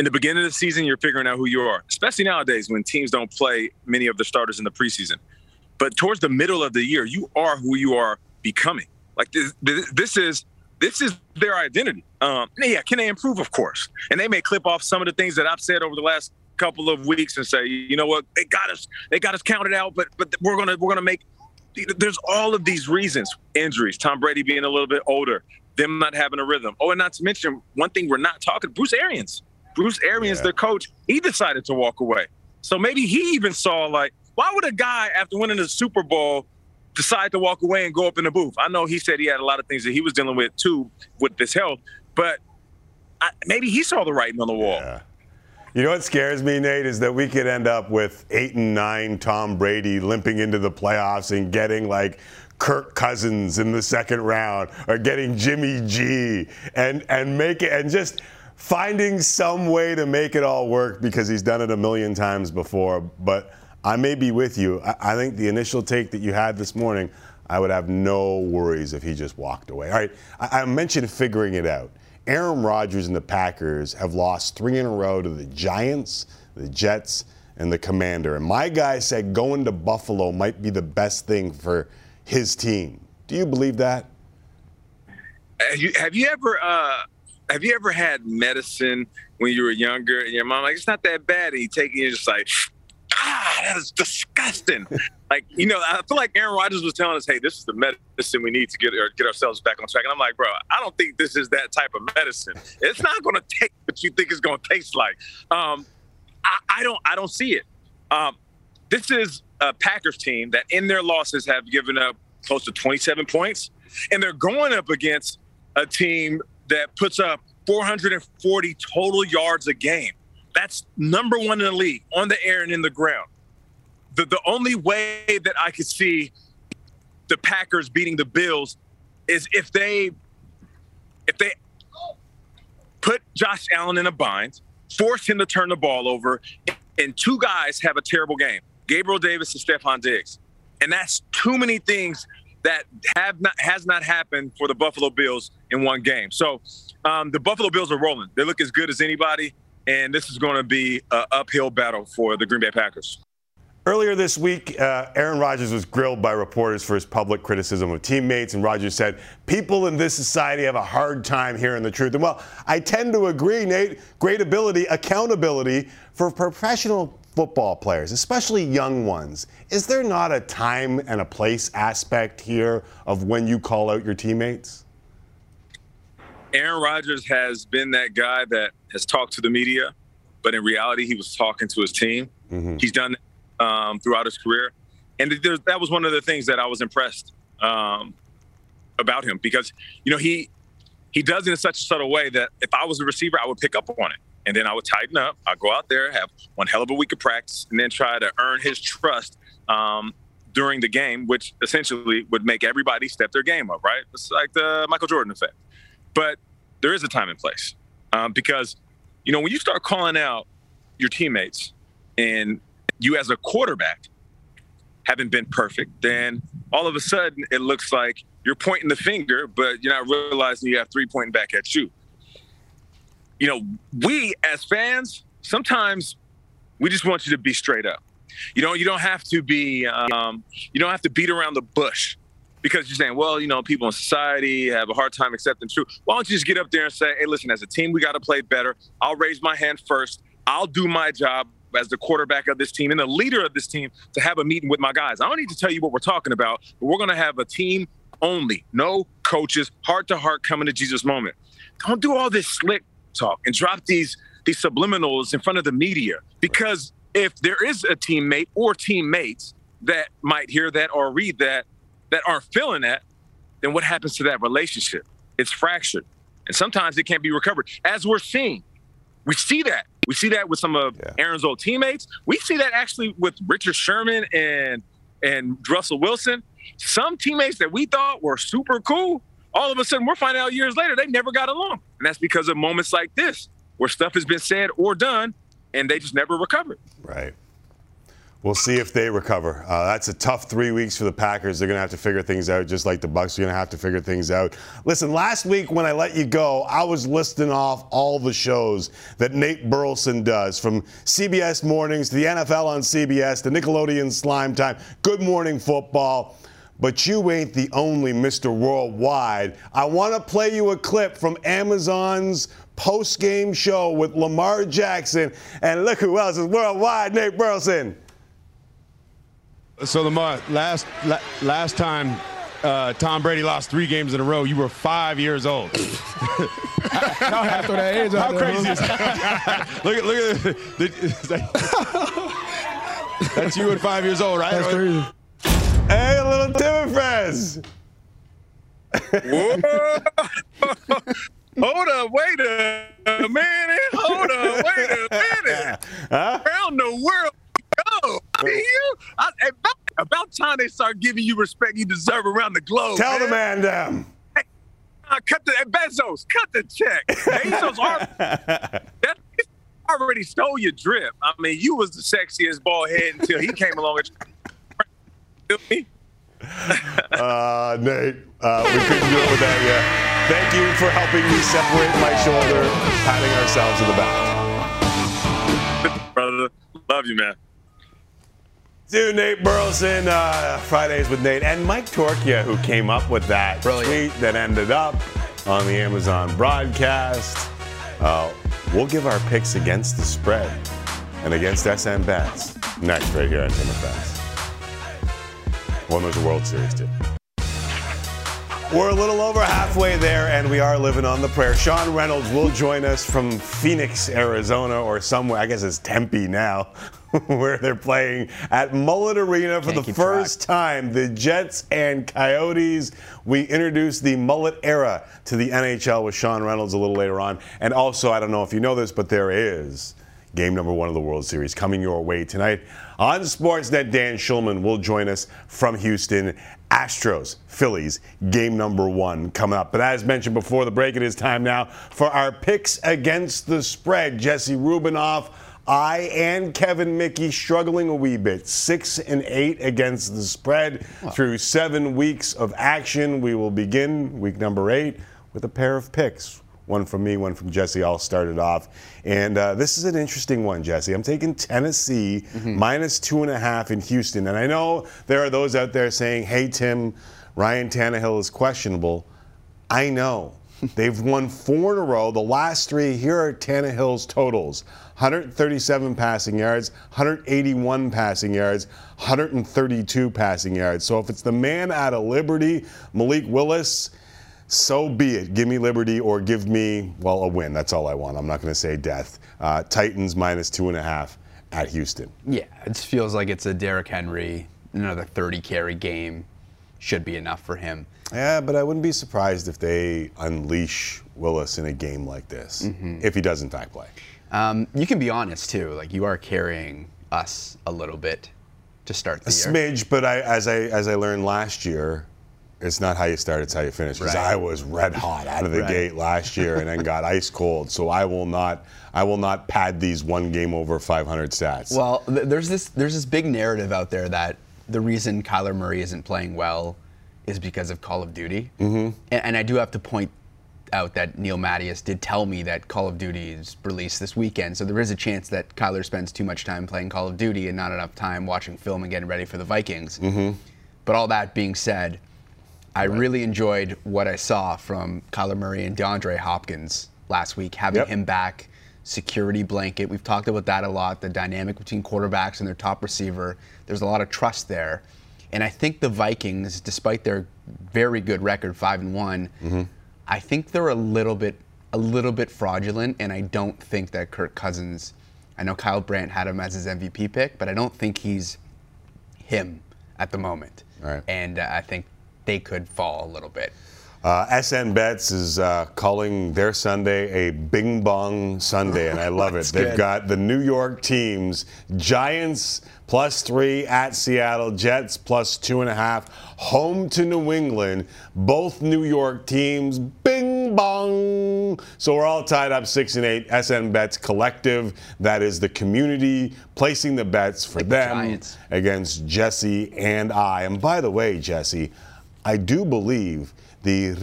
In the beginning of the season, you're figuring out who you are, especially nowadays when teams don't play many of the starters in the preseason. But towards the middle of the year, you are who you are becoming. Like this, this is this is their identity. Um, yeah, can they improve? Of course, and they may clip off some of the things that I've said over the last couple of weeks and say, you know what, they got us, they got us counted out, but but we're gonna we're gonna make. There's all of these reasons: injuries, Tom Brady being a little bit older, them not having a rhythm. Oh, and not to mention one thing we're not talking: Bruce Arians. Bruce Arians, yeah. their coach, he decided to walk away. So maybe he even saw like, why would a guy after winning the Super Bowl decide to walk away and go up in the booth? I know he said he had a lot of things that he was dealing with too with his health, but I, maybe he saw the writing on the wall. Yeah. You know what scares me, Nate, is that we could end up with eight and nine Tom Brady limping into the playoffs and getting like Kirk Cousins in the second round or getting Jimmy G and and make it and just finding some way to make it all work because he's done it a million times before. But I may be with you. I, I think the initial take that you had this morning, I would have no worries if he just walked away. All right, I, I mentioned figuring it out. Aaron Rodgers and the Packers have lost three in a row to the Giants, the Jets, and the Commander. And my guy said going to Buffalo might be the best thing for his team. Do you believe that? Have you, have you ever uh, have you ever had medicine when you were younger and your mom like it's not that bad and you take it and you're just like ah that is disgusting. Like you know i feel like aaron rodgers was telling us hey this is the medicine we need to get or get ourselves back on track. And i'm like bro i don't think this is that type of medicine. It's not going to take what you think it's going to taste like. Um, I, I don't i don't see it. Um, this is a packers team that in their losses have given up close to 27 points and they're going up against a team that puts up 440 total yards a game. That's number one in the league on the air and in the ground. The, the only way that I could see the Packers beating the Bills is if they if they put Josh Allen in a bind, force him to turn the ball over, and two guys have a terrible game. Gabriel Davis and Stefon Diggs. And that's too many things that have not has not happened for the Buffalo Bills in one game. So um, the Buffalo Bills are rolling. They look as good as anybody, and this is going to be an uphill battle for the Green Bay Packers. Earlier this week, uh, Aaron Rodgers was grilled by reporters for his public criticism of teammates, and Rodgers said, People in this society have a hard time hearing the truth. And well, I tend to agree, Nate. Great ability, accountability for professional football players, especially young ones. Is there not a time and a place aspect here of when you call out your teammates? Aaron Rodgers has been that guy that has talked to the media, but in reality, he was talking to his team. Mm-hmm. He's done um, throughout his career, and that was one of the things that I was impressed um, about him because you know he he does it in such a subtle way that if I was a receiver, I would pick up on it, and then I would tighten up. I'd go out there, have one hell of a week of practice, and then try to earn his trust um, during the game, which essentially would make everybody step their game up. Right? It's like the Michael Jordan effect. But there is a time and place um, because, you know, when you start calling out your teammates and you as a quarterback haven't been perfect, then all of a sudden it looks like you're pointing the finger, but you're not realizing you have three pointing back at you. You know, we as fans, sometimes we just want you to be straight up. You know, you don't have to be, um, you don't have to beat around the bush because you're saying, well, you know, people in society have a hard time accepting truth. Why don't you just get up there and say, hey, listen, as a team, we got to play better. I'll raise my hand first. I'll do my job as the quarterback of this team and the leader of this team to have a meeting with my guys. I don't need to tell you what we're talking about, but we're going to have a team only, no coaches, heart to heart coming to Jesus moment. Don't do all this slick talk and drop these these subliminals in front of the media because if there is a teammate or teammates that might hear that or read that that aren't feeling that, then what happens to that relationship? It's fractured. And sometimes it can't be recovered. As we're seeing, we see that. We see that with some of yeah. Aaron's old teammates. We see that actually with Richard Sherman and and Russell Wilson. Some teammates that we thought were super cool, all of a sudden we're finding out years later they never got along. And that's because of moments like this where stuff has been said or done and they just never recovered. Right. We'll see if they recover. Uh, that's a tough three weeks for the Packers. They're going to have to figure things out, just like the Bucks are going to have to figure things out. Listen, last week when I let you go, I was listing off all the shows that Nate Burleson does, from CBS Mornings to the NFL on CBS to Nickelodeon Slime Time, Good Morning Football. But you ain't the only Mr. Worldwide. I want to play you a clip from Amazon's post game show with Lamar Jackson. And look who else is worldwide, Nate Burleson. So Lamar, last last time uh, Tom Brady lost three games in a row, you were five years old. How, that age How crazy is that? look at look at the, that's you at five years old, right? That's crazy. Hey, a little Timmy friends. Hold up, wait a minute. Hold up, wait a minute. Huh? Around the world go. you, I, about, about, time they start giving you respect you deserve around the globe. Tell man. the man down. Hey, uh, cut the Bezos, cut the check. Bezos already stole your drip. I mean, you was the sexiest bald head until he came along. Me? uh, Nate, uh, we couldn't do it without you. Thank you for helping me separate my shoulder, patting ourselves in the back. Brother, love you, man. Dude, Nate Burleson, uh, Fridays with Nate, and Mike Torchia, who came up with that Brilliant. tweet that ended up on the Amazon broadcast. Uh, we'll give our picks against the spread and against SN Bets next, right here on Tim and Friends. One was a World Series too. We're a little over halfway there, and we are living on the prayer. Sean Reynolds will join us from Phoenix, Arizona, or somewhere. I guess it's Tempe now, where they're playing at Mullet Arena for Can't the keep first time. The Jets and Coyotes. We introduced the Mullet era to the NHL with Sean Reynolds a little later on. And also, I don't know if you know this, but there is game number one of the World Series coming your way tonight on Sportsnet. Dan Shulman will join us from Houston. Astros, Phillies, game number one coming up. But as mentioned before the break, it is time now for our picks against the spread. Jesse Rubinoff, I and Kevin Mickey struggling a wee bit. Six and eight against the spread through seven weeks of action. We will begin week number eight with a pair of picks. One from me, one from Jesse. I'll start it off. And uh, this is an interesting one, Jesse. I'm taking Tennessee minus two and a half in Houston. And I know there are those out there saying, hey, Tim, Ryan Tannehill is questionable. I know. They've won four in a row. The last three, here are Tannehill's totals 137 passing yards, 181 passing yards, 132 passing yards. So if it's the man out of Liberty, Malik Willis, so be it. Give me Liberty or give me, well, a win. That's all I want. I'm not going to say death. Uh, Titans minus two and a half at Houston. Yeah, it feels like it's a Derrick Henry, another 30 carry game should be enough for him. Yeah, but I wouldn't be surprised if they unleash Willis in a game like this, if he does in fact play. Um, you can be honest too, like you are carrying us a little bit to start the A year. smidge, but I, as I as I learned last year, it's not how you start, it's how you finish. Because Right. I was red hot out of the Right. gate last year and then got ice cold. So I will not I will not pad these one game over 500 stats. Well, th- there's this there's this big narrative out there that the reason Kyler Murray isn't playing well is because of Call of Duty. Mhm. And, and I do have to point out that Neil Mattias did tell me that Call of Duty is released this weekend, so there is a chance that Kyler spends too much time playing Call of Duty and not enough time watching film and getting ready for the Vikings. Mhm. But all that being said, I really enjoyed what I saw from Kyler Murray and DeAndre Hopkins last week, having Yep. him back, security blanket. We've talked about that a lot, the dynamic between quarterbacks and their top receiver. There's a lot of trust there. And I think the Vikings, despite their very good record, five and one, Mm-hmm. I think they're a little bit a little bit fraudulent, and I don't think that Kirk Cousins. I know Kyle Brandt had him as his MVP pick, but I don't think he's him at the moment. Right. And uh, I think they could fall a little bit. Uh, SN Bets is uh, calling their Sunday a Bing Bong Sunday, and I love it. They've good. got the New York teams Giants plus three at Seattle, Jets plus two and a half, home to New England. Both New York teams, Bing Bong. So we're all tied up six and eight. SN Bets Collective, that is the community placing the bets for them Giants. against Jesse and I. And by the way, Jesse, I do believe the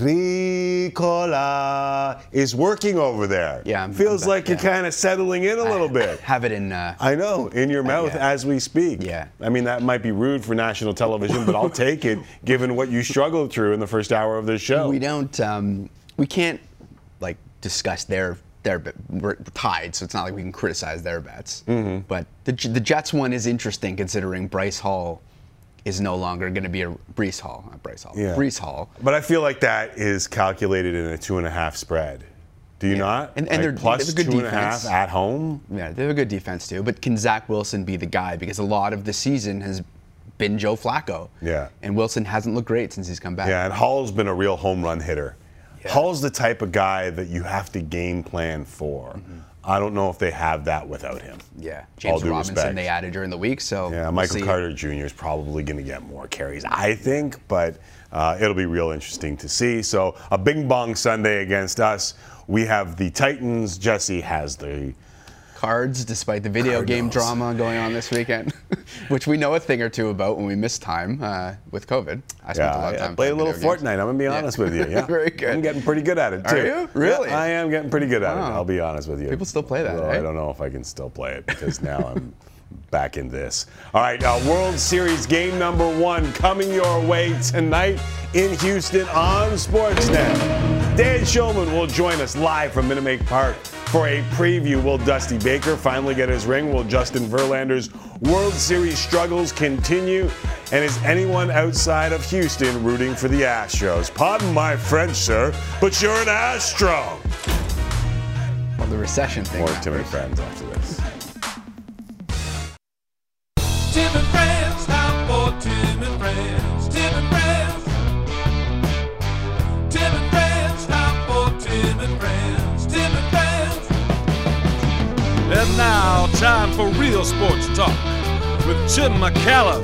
Ricola is working over there. Yeah, I'm- feels I'm- like you're kind of settling in a little bit. Have it in. Uh, I know, in your mouth yeah. as we speak. Yeah. I mean, that might be rude for national television, but I'll take it given what you struggled through in the first hour of this show. We don't. Um, we can't like discuss their their. We're tied, so it's not like we can criticize their bets. Mhm. But the the Jets one is interesting considering Bryce Hall is no longer going to be a Breece Hall, not Bryce Hall. Yeah. Breece Hall. But I feel like that is calculated in a two and a half spread. Do you not? And, and Like they're plus they have a good two and a defense half at home. Yeah, they have a good defense too. But can Zach Wilson be the guy? Because a lot of the season has been Joe Flacco. Yeah. And Wilson hasn't looked great since he's come back. Yeah, and Hall's been a real home run hitter. Hall's the type of guy that you have to game plan for. Mm-hmm. I don't know if they have that without him. Yeah. James Robinson respect. they added during the week, so Yeah, we'll Michael. Carter Jr. is probably going to get more carries, I think, but uh, it'll be real interesting to see. So, a Bing Bong Sunday against us. We have the Titans. Jesse has the Cards, despite the video game drama going on this weekend, which we know a thing or two about when we miss time uh, with COVID. I spent yeah, a lot of time I play a little video games. Fortnite. I'm gonna be honest with you. Yeah, Very good. I'm getting pretty good at it Are too. you? Yeah, Really? I am getting pretty good at it. I'll be honest with you. People still play that, Although eh? I don't know if I can still play it because now I'm back in this. All right, uh, World Series game number one coming your way tonight in Houston on Sportsnet. Dan Shulman will join us live from Minute Maid Park for a preview. Will Dusty Baker finally get his ring? Will Justin Verlander's World Series struggles continue? And is anyone outside of Houston rooting for the Astros? Pardon my French, sir, but you're an Astro. Well, the recession thing. More Tim and Friends after this. And now, time for real sports talk with Tim Micallef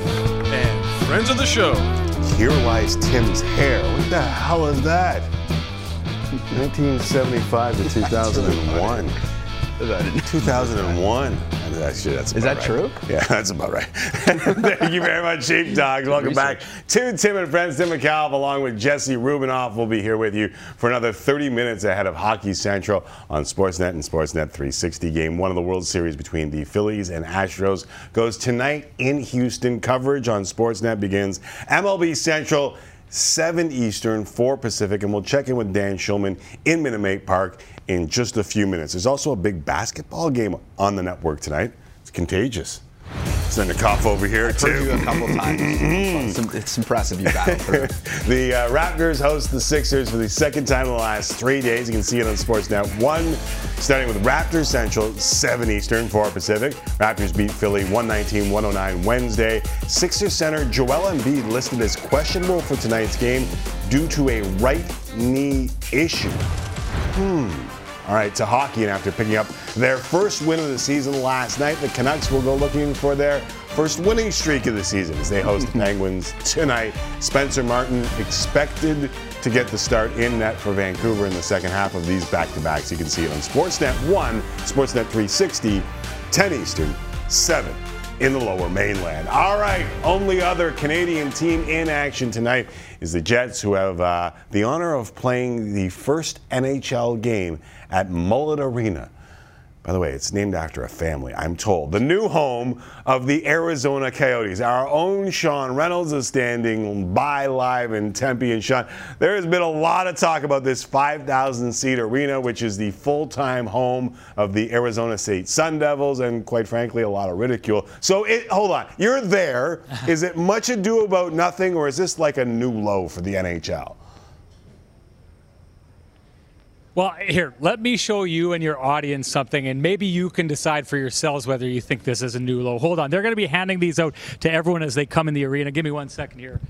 and friends of the show. Here lies Tim's hair. What the hell is that? 1975 to 2001. 2001. Actually, that's Is that right. true? Yeah, that's about right. Thank you very much, Sheep Dogs. Welcome back to Tim and Friends. Tim Micallef, along with Jesse Rubinoff, will be here with you for another 30 minutes ahead of Hockey Central on Sportsnet and Sportsnet 360. Game one of the World Series between the Phillies and Astros goes tonight in Houston. Coverage on Sportsnet begins MLB Central. 7 Eastern, 4 Pacific, and we'll check in with Dan Shulman in Minute Maid Park in just a few minutes. There's also a big basketball game on the network tonight. It's contagious. Send a cough over here, I've too. a couple times. it's, it's impressive you battled through. the uh, Raptors host the Sixers for the second time in the last three days. You can see it on Sportsnet 1, starting with Raptors Central, 7 Eastern, 4 Pacific. Raptors beat Philly 119 109 Wednesday. Sixers center Joel Embiid listed as questionable for tonight's game due to a right knee issue. Hmm. All right, to hockey, and after picking up their first win of the season last night, the Canucks will go looking for their first winning streak of the season as they host the Penguins tonight. Spencer Martin expected to get the start in net for Vancouver in the second half of these back-to-backs. You can see it on Sportsnet 1, Sportsnet 360, 10 Eastern, 7 in the lower mainland. All right, only other Canadian team in action tonight is the Jets, who have uh, the honor of playing the first NHL game at Mullet Arena. By the way, it's named after a family, I'm told. The new home of the Arizona Coyotes. Our own Sean Reynolds is standing by live in Tempe. And Sean, there has been a lot of talk about this 5,000 seat arena, which is the full time home of the Arizona State Sun Devils, and quite frankly, a lot of ridicule. So, it, hold on. You're there. Is it much ado about nothing, or is this like a new low for the NHL? Well, here, let me show you and your audience something, and maybe you can decide for yourselves whether you think this is a new low. Hold on. They're going to be handing these out to everyone as they come in the arena. Give me one second here.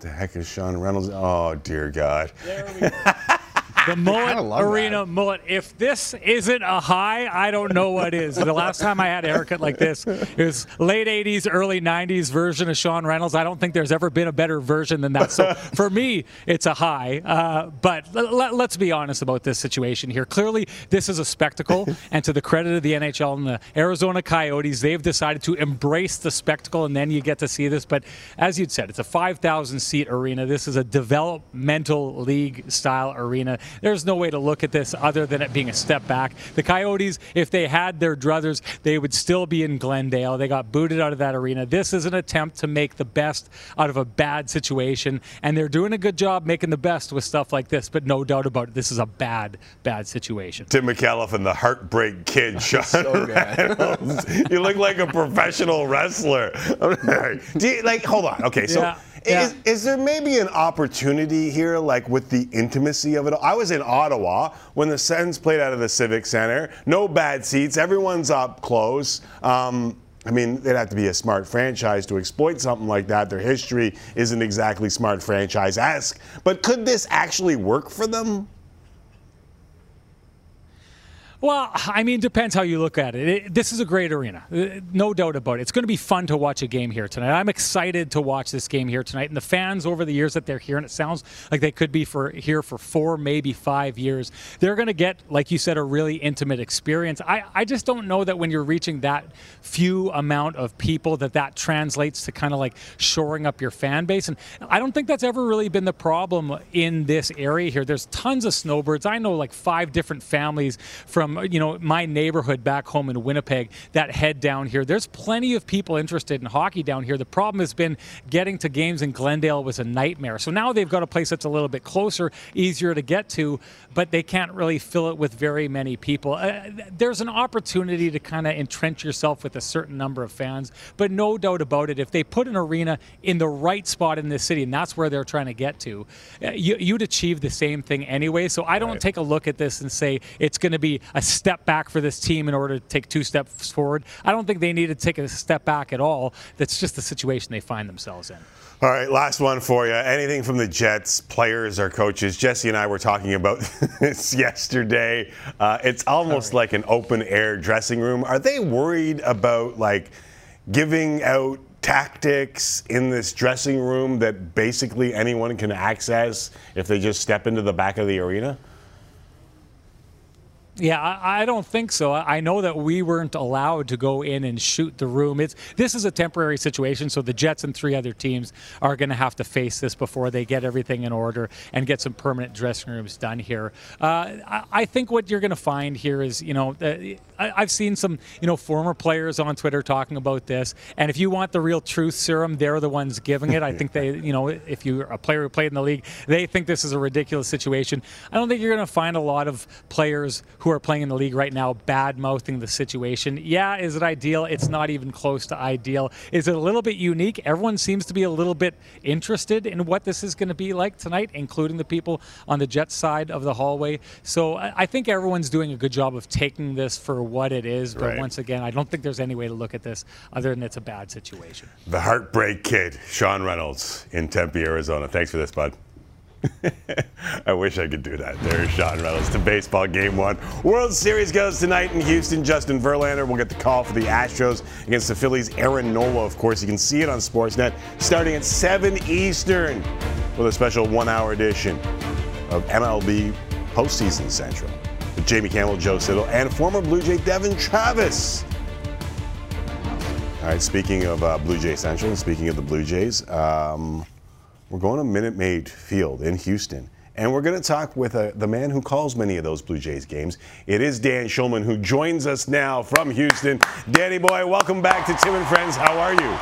The heck is Sean Reynolds? Oh, dear God. The Mullet Arena Mullet. If this isn't a high, I don't know what is. The last time I had a haircut like this, it was late 80s, early 90s version of Sean Reynolds. I don't think there's ever been a better version than that. So for me, it's a high. Uh, but let, us be honest about this situation here. Clearly, this is a spectacle. and to the credit of the NHL and the Arizona Coyotes, they've decided to embrace the spectacle, and then you get to see this. But as you'd said, it's a 5,000 seat arena. This is a developmental league style arena. There's no way to look at this other than it being a step back. The Coyotes, if they had their druthers, they would still be in Glendale. They got booted out of that arena. This is an attempt to make the best out of a bad situation, and they're doing a good job making the best with stuff like this. But no doubt about it, this is a bad, bad situation. Tim Micallef and the Heartbreak Kid, Sean Reynolds. you look like a professional wrestler. Do you, like, hold on. Okay, so. Yeah. Is, is there maybe an opportunity here, like with the intimacy of it? all? I was in Ottawa when the Sens played out of the Civic Center. No bad seats. Everyone's up close. Um, I mean, they'd have to be a smart franchise to exploit something like that. Their history isn't exactly smart franchise esque. But could this actually work for them? Well, I mean, depends how you look at it. it. This is a great arena, uh, no doubt about it. It's going to be fun to watch a game here tonight. I'm excited to watch this game here tonight. And the fans over the years that they're here, and it sounds like they could be for here for four, maybe five years. They're going to get, like you said, a really intimate experience. I, I just don't know that when you're reaching that few amount of people, that that translates to kind of like shoring up your fan base. And I don't think that's ever really been the problem in this area here. There's tons of snowbirds. I know like five different families from from you know my neighborhood back home in Winnipeg that head down here. There's plenty of people interested in hockey down here. The problem has been getting to games in Glendale was a nightmare. So now they've got a place that's a little bit closer, easier to get to, but they can't really fill it with very many people. Uh, there's an opportunity to kind of entrench yourself with a certain number of fans, but no doubt about it, if they put an arena in the right spot in this city, and that's where they're trying to get to, uh, you, would achieve the same thing anyway. So I don't right. take a look at this and say it's going to be a step back for this team in order to take two steps forward. I don't think they need to take a step back at all. That's just the situation they find themselves in. All right, last one for you. Anything from the Jets, players or coaches? Jesse and I were talking about this yesterday. Uh, it's almost like an open air dressing room. Are they worried about like giving out tactics in this dressing room that basically anyone can access if they just step into the back of the arena? Yeah, I, I, don't think so. I know that we weren't allowed to go in and shoot the room. It's this is a temporary situation, so the Jets and three other teams are going to have to face this before they get everything in order and get some permanent dressing rooms done here. Uh, I, I, think what you're going to find here is, you know, I, I've seen some, you know, former players on Twitter talking about this, and if you want the real truth serum, they're the ones giving it. I think they, you know, if you're a player who played in the league, they think this is a ridiculous situation. I don't think you're going to find a lot of players who who are playing in the league right now bad mouthing the situation. Yeah, is it ideal? It's not even close to ideal. Is it a little bit unique? Everyone seems to be a little bit interested in what this is going to be like tonight, including the people on the Jets side of the hallway. So I think everyone's doing a good job of taking this for what it is. But right. once again, I don't think there's any way to look at this other than it's a bad situation. The Heartbreak Kid, Sean Reynolds in Tempe, Arizona. Thanks for this, bud. I wish I could do that. There's Sean Reynolds to baseball game one. World Series goes tonight in Houston. Justin Verlander will get the call for the Astros against the Phillies. Aaron Nola, of course, you can see it on Sportsnet starting at 7 Eastern with a special one hour edition of MLB Postseason Central with Jamie Campbell, Joe Siddall, and former Blue Jay Devon Travis. All right, speaking of uh, Blue Jay Central, speaking of the Blue Jays, um, we're going to Minute Maid Field in Houston. And we're going to talk with uh, the man who calls many of those Blue Jays games. It is Dan Shulman who joins us now from Houston. Danny boy, welcome back to Tim and Friends. How are you?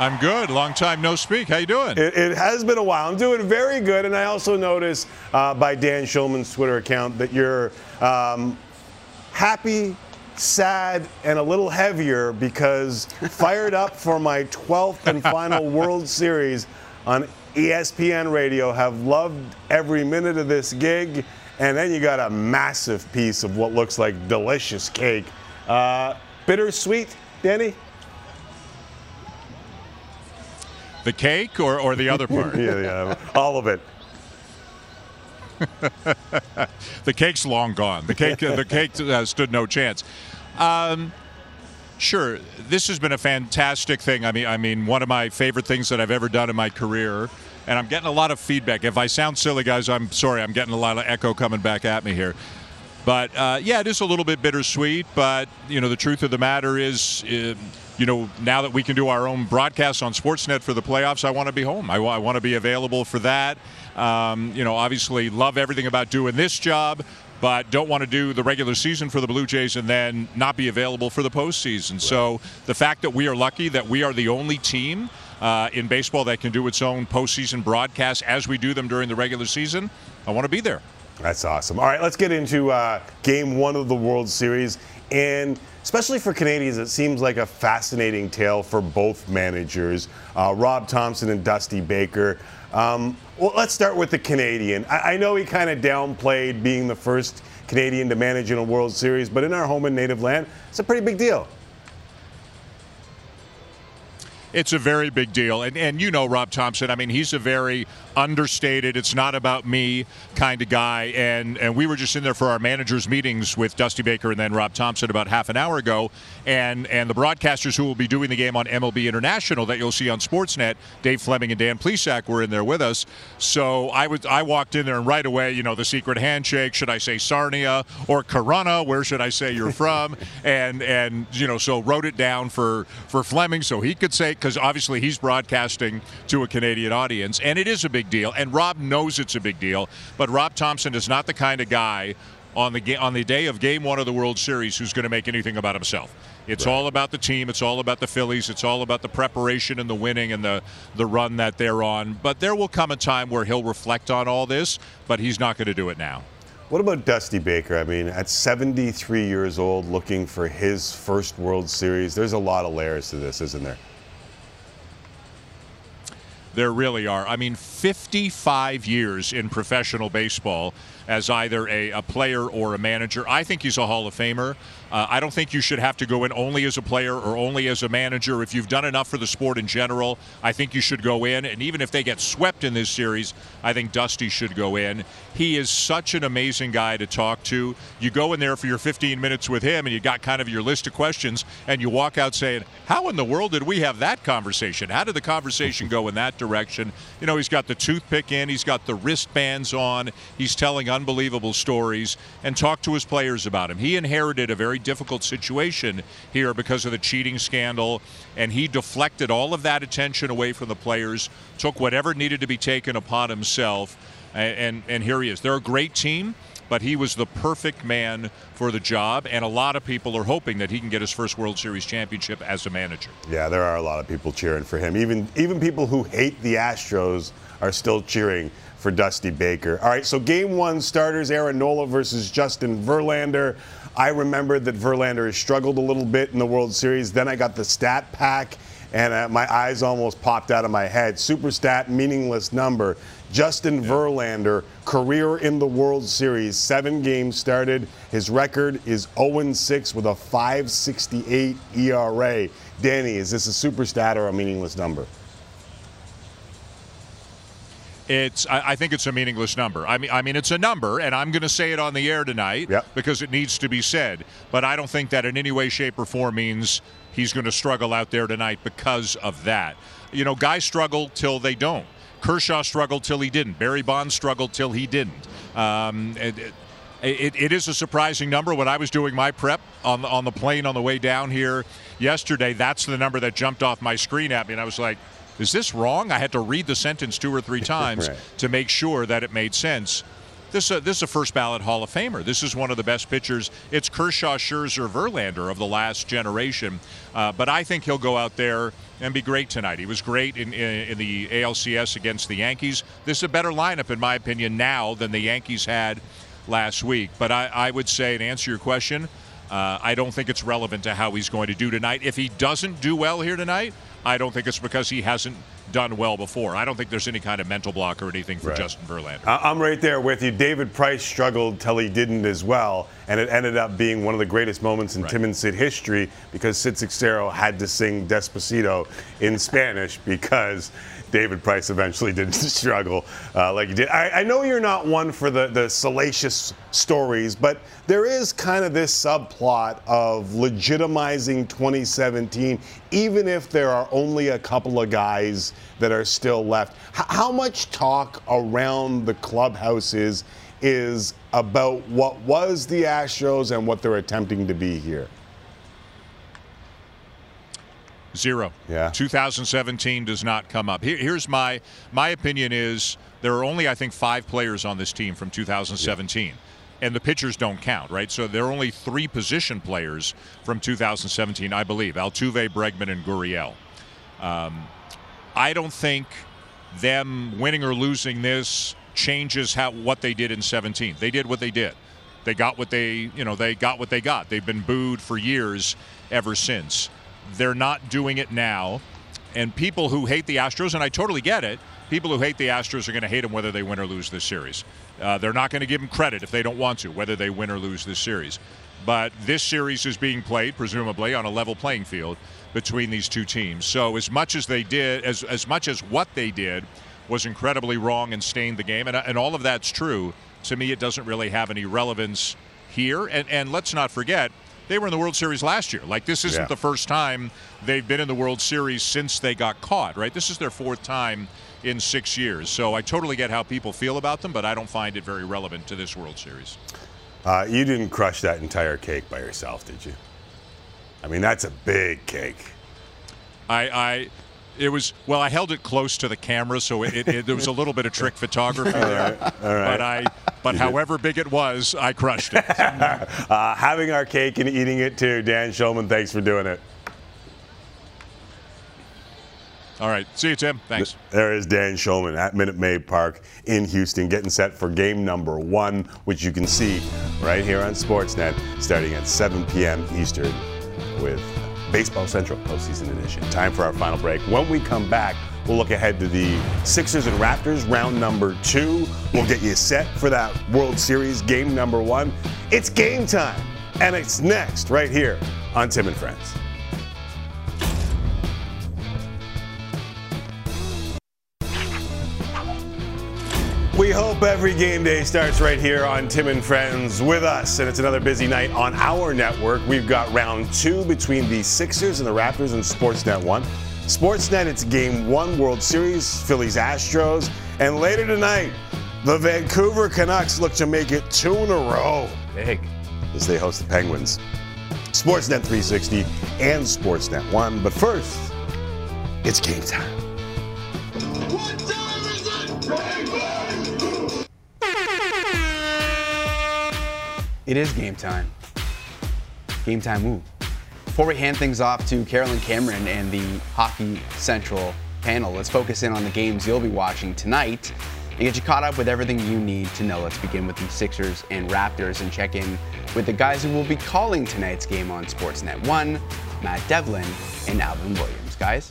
I'm good. Long time no speak. How you doing? It, it has been a while. I'm doing very good. And I also notice uh, by Dan Shulman's Twitter account that you're um, happy sad, and a little heavier because fired up for my 12th and final World Series on ESPN radio. Have loved every minute of this gig. And then you got a massive piece of what looks like delicious cake. Uh, bittersweet, Danny? The cake or, or the other part? yeah, yeah, all of it. the cake's long gone. The cake, the cake uh, stood no chance. Um, sure, this has been a fantastic thing. I mean, I mean, one of my favorite things that I've ever done in my career, and I'm getting a lot of feedback. If I sound silly, guys, I'm sorry. I'm getting a lot of echo coming back at me here. But uh, yeah, it is a little bit bittersweet. But you know, the truth of the matter is. Uh, you know, now that we can do our own broadcast on Sportsnet for the playoffs, I want to be home. I, want to be available for that. Um, you know, obviously, love everything about doing this job, but don't want to do the regular season for the Blue Jays and then not be available for the postseason. Right. So the fact that we are lucky that we are the only team uh, in baseball that can do its own postseason broadcast as we do them during the regular season, I want to be there. That's awesome. All right, let's get into uh, game one of the World Series. And especially for Canadians, it seems like a fascinating tale for both managers, uh, Rob Thomson and Dusty Baker. Um, well, let's start with the Canadian. I, I know he kind of downplayed being the first Canadian to manage in a World Series, but in our home and native land, it's a pretty big deal. It's a very big deal. And, and you know Rob Thomson. I mean, he's a very understated, it's not about me kind of guy. And, and we were just in there for our managers' meetings with Dusty Baker and then Rob Thomson about half an hour ago. And, and the broadcasters who will be doing the game on MLB International that you'll see on Sportsnet, Dave Fleming and Dan Plesac, were in there with us. So I, was, I walked in there and right away, you know, the secret handshake. Should I say Sarnia or Corunna? Where should I say you're from? and, and, you know, so wrote it down for, for Fleming so he could say because obviously he's broadcasting to a Canadian audience, and it is a big deal. And Rob knows it's a big deal, but Rob Thomson is not the kind of guy on the on the day of Game One of the World Series who's going to make anything about himself. It's all about the team. It's all about the Phillies. It's all about the preparation and the winning and the the run that they're on. But there will come a time where he'll reflect on all this, but he's not going to do it now. What about Dusty Baker? I mean, at 73 years old, looking for his first World Series, there's a lot of layers to this, isn't there? There really are. I mean, 55 years in professional baseball as either a, a player or a manager. I think he's a Hall of Famer. Uh, I don't think you should have to go in only as a player or only as a manager. If you've done enough for the sport in general, I think you should go in. And even if they get swept in this series, I think Dusty should go in. He is such an amazing guy to talk to. You go in there for your 15 minutes with him, and you got kind of your list of questions, and you walk out saying, How in the world did we have that conversation? How did the conversation go in that direction? You know, he's got the toothpick in, he's got the wristbands on, he's telling unbelievable stories, and talk to his players about him. He inherited a very difficult situation here because of the cheating scandal, and he deflected all of that attention away from the players, took whatever needed to be taken upon himself, and, and, and here he is. They're a great team. But he was the perfect man for the job, and a lot of people are hoping that he can get his first World Series championship as a manager. Yeah, there are a lot of people cheering for him. Even even people who hate the Astros are still cheering for Dusty Baker. All right, so game one starters Aaron Nola versus Justin Verlander. I remembered that Verlander has struggled a little bit in the World Series. Then I got the stat pack, and uh, my eyes almost popped out of my head. Super stat, meaningless number. Justin Verlander, career in the World Series, seven games started. His record is 0 6 with a 568 ERA. Danny, is this a super stat or a meaningless number? It's. I, I think it's a meaningless number. I mean, I mean, it's a number, and I'm going to say it on the air tonight because it needs to be said. But I don't think that in any way, shape, or form means he's going to struggle out there tonight because of that. You know, guys struggle till they don't. Kershaw struggled till he didn't. Barry Bonds struggled till he didn't. Um, it, it, it, it is a surprising number. When I was doing my prep on the, on the plane on the way down here yesterday, that's the number that jumped off my screen at me, and I was like, "Is this wrong?" I had to read the sentence two or three times Right. to make sure that it made sense. This, uh, this is a first ballot Hall of Famer. This is one of the best pitchers. It's Kershaw, Scherzer, Verlander of the last generation. Uh, but I think he'll go out there and be great tonight. He was great in, in, in the ALCS against the Yankees. This is a better lineup, in my opinion, now than the Yankees had last week. But I, I would say, to answer your question, uh, I don't think it's relevant to how he's going to do tonight. If he doesn't do well here tonight, I don't think it's because he hasn't done well before. I don't think there's any kind of mental block or anything for Right. Justin Verlander. I'm right there with you. David Price struggled till he didn't as well, and it ended up being one of the greatest moments in Tim and Sid history because Sid Seixeiro had to sing Despacito in Spanish because David Price eventually didn't struggle uh, like he did. I, I know you're not one for the, the salacious stories, but there is kind of this subplot of legitimizing 2017, even if there are only a couple of guys that are still left. H- how much talk around the clubhouse is, is about what was the Astros and what they're attempting to be here? Zero. Yeah. 2017 does not come up. Here, here's my my opinion is there are only I think five players on this team from 2017. And the pitchers don't count, right? So there are only three position players from 2017, I believe: Altuve, Bregman, and Gurriel. Um, I don't think them winning or losing this changes how what they did in 17. They did what they did. They got what they, you know, they got what they got. They've been booed for years ever since. They're not doing it now. And people who hate the Astros, and I totally get it, people who hate the Astros are going to hate them whether they win or lose this series. Uh, they're not going to give them credit if they don't want to, whether they win or lose this series. But this series is being played, presumably, on a level playing field between these two teams. So as much as they did, as as much as what they did was incredibly wrong and stained the game, and, and all of that's true. To me, it doesn't really have any relevance here. And and let's not forget, they were in the World Series last year. Like this isn't Yeah. the first time they've been in the World Series since they got caught. Right? This is their fourth time in six years. So I totally get how people feel about them, but I don't find it very relevant to this World Series. Uh, you didn't crush that entire cake by yourself, did you? I mean, that's a big cake. I, I It was well. I held it close to the camera, so it, it, it there was a little bit of trick photography there. all right. But I, but You did. however big it was, I crushed it. uh, having our cake and eating it too. Dan Shulman, thanks for doing it. All right. See you, Tim. Thanks. There is Dan Shulman at Minute Maid Park in Houston, getting set for game number one, which you can see right here on Sportsnet, starting at 7 p.m. Eastern with Baseball Central postseason edition. Time for our final break. When we come back, we'll look ahead to the Sixers and Raptors round number two. We'll get you set for that World Series game number one. It's game time, and it's next right here on Tim and Friends. Hope every game day starts right here on Tim and Friends with us. And it's another busy night on our network. We've got round two between the Sixers and the Raptors and Sportsnet 1. Sportsnet, it's game one World Series, Phillies Astros. And later tonight, the Vancouver Canucks look to make it two in a row. Big. As they host the Penguins. Sportsnet 360 and Sportsnet 1. But first, it's game time. It is game time. Game time move. Before we hand things off to Caroline Cameron and the Hockey Central panel, let's focus in on the games you'll be watching tonight and get you caught up with everything you need to know. Let's begin with the Sixers and Raptors and check in with the guys who will be calling tonight's game on Sportsnet 1, Matt Devlin and Alvin Williams. Guys?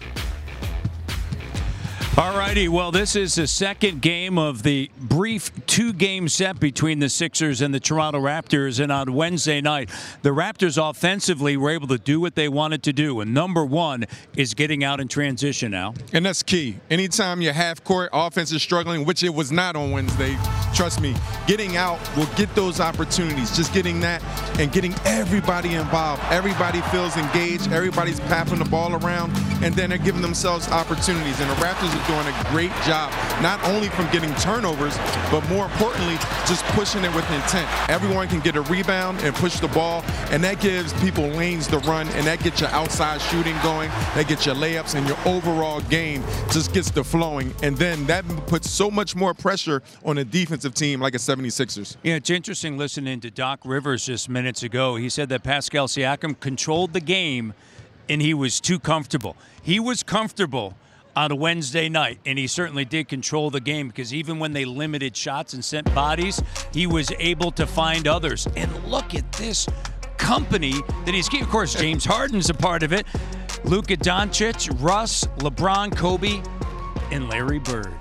All righty. Well, this is the second game of the brief two game set between the Sixers and the Toronto Raptors. And on Wednesday night, the Raptors offensively were able to do what they wanted to do. And number one is getting out in transition now. And that's key. Anytime your half court offense is struggling, which it was not on Wednesday, trust me, getting out will get those opportunities. Just getting that and getting everybody involved. Everybody feels engaged. Everybody's passing the ball around, and then they're giving themselves opportunities. And the Raptors doing a great job, not only from getting turnovers, but more importantly, just pushing it with intent. Everyone can get a rebound and push the ball, and that gives people lanes to run, and that gets your outside shooting going, that gets your layups, and your overall game just gets the flowing. And then that puts so much more pressure on a defensive team like a 76ers. Yeah, it's interesting listening to Doc Rivers just minutes ago. He said that Pascal Siakam controlled the game and he was too comfortable. He was comfortable on a Wednesday night, and he certainly did control the game because even when they limited shots and sent bodies, he was able to find others. And look at this company that he's keeping Of course, James Harden's a part of it. Luka Doncic, Russ, LeBron, Kobe, and Larry Bird.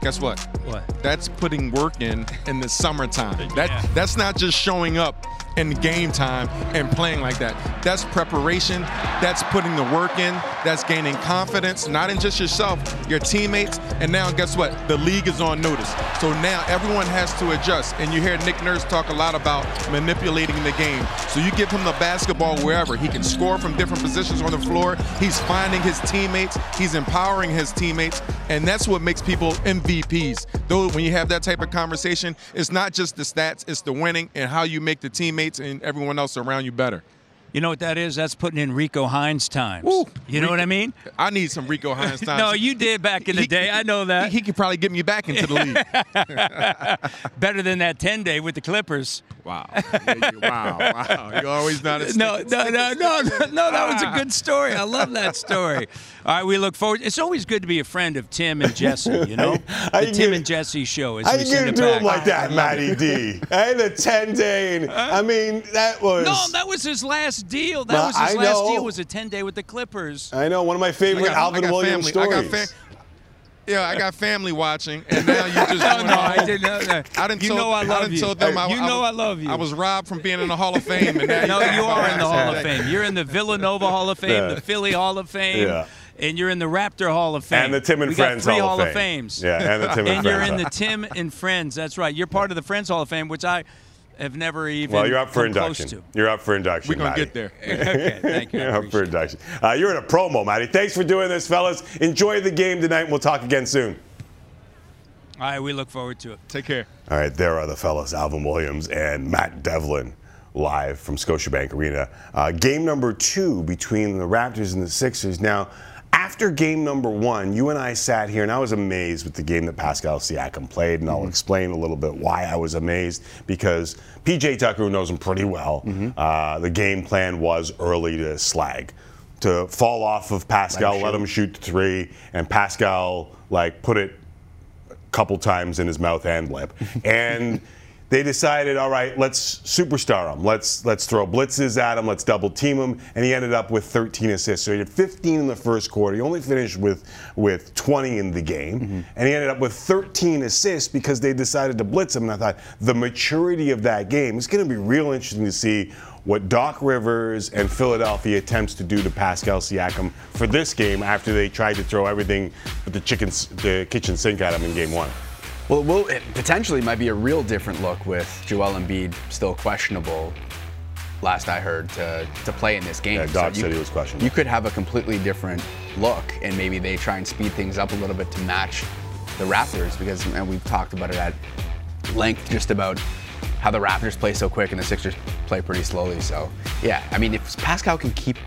Guess what? What? That's putting work in in the summertime. That Yeah. that's not just showing up in game time and playing like that. That's preparation. That's putting the work in. That's gaining confidence, not in just yourself, your teammates. And now, guess what? The league is on notice. So now everyone has to adjust. And you hear Nick Nurse talk a lot about manipulating the game. So you give him the basketball wherever. He can score from different positions on the floor. He's finding his teammates. He's empowering his teammates. And that's what makes people MVPs. Though when you have that type of conversation, it's not just the stats, it's the winning and how you make the teammates and everyone else around you better. You know what that is? That's putting in Rico Hines times. you know what I mean? I need some Rico Hines times. no, you did back in the day. I know that. He, could probably get me back into the league. Better than that 10 day with the Clippers. Wow. wow. Wow. You always not a no, no, no, no, no, no. That was a ah. good story. I love that story. All right, we look forward. It's always good to be a friend of Tim and Jesse. You know, the you Tim get- and Jesse show. is How we you send gonna do back. him like that, Matty D? Hey, the 10 day. and- I mean, that was. No, that was his last deal. That Well, was his I last know. deal. Was a 10 day with the Clippers. I know, one of my favorite got- Alvin I got Williams family. I stories. Got fa- yeah, I got family watching, and now you just No, doing no, all- I didn't know that. I didn't You told, know I love done you. Told them I, You know was, I love you. I was robbed from being in the Hall of Fame, and now no, you you are in the Hall of Fame. You're in the Villanova Hall of Fame, the Philly Hall of Fame, Yeah. and you're in the Raptor Hall of Fame. And the Tim and we got Friends three Hall Hall of of Fame. Fames. Yeah, and the Tim and Friends. and you're in the Tim and Friends. That's right. You're part of the Friends Hall of Fame, which I have never even. Well, you're up for induction. You're up for induction. We're gonna Matty. get there. okay, thank you. you're up for induction. Uh, you're in a promo, Matty. Thanks for doing this, fellas. Enjoy the game tonight, and we'll talk again soon. All right, we look forward to it. Take care. All right, there are the fellas, Alvin Williams and Matt Devlin, live from Scotiabank Arena. Uh, game number two between the Raptors and the Sixers. Now, after game number one, you and I sat here, and I was amazed with the game that Pascal Siakam played, and I'll explain a little bit why I was amazed because PJ Tucker, who knows him pretty well, uh, the game plan was early to slag, to fall off of Pascal, let him shoot. the three, and Pascal like put it a couple times in his mouth and lip, and. They decided, all right, let's superstar him. Let's let's throw blitzes at him. Let's double team him, and he ended up with 13 assists. So he had 15 in the first quarter. He only finished with with 20 in the game, mm-hmm. and he ended up with 13 assists because they decided to blitz him. And I thought the maturity of that game is going to be real interesting to see what Doc Rivers and Philadelphia attempts to do to Pascal Siakam for this game after they tried to throw everything but the chicken the kitchen sink at him in game one. Well, well, it potentially might be a real different look with Joel Embiid still questionable. Last I heard to, to play in this game. Yeah, Doc said he was questionable. You could have a completely different look, and maybe they try and speed things up a little bit to match the Raptors because, and we've talked about it at length, just about how the Raptors play so quick and the Sixers play pretty slowly. So, yeah, I mean, if Pascal can keep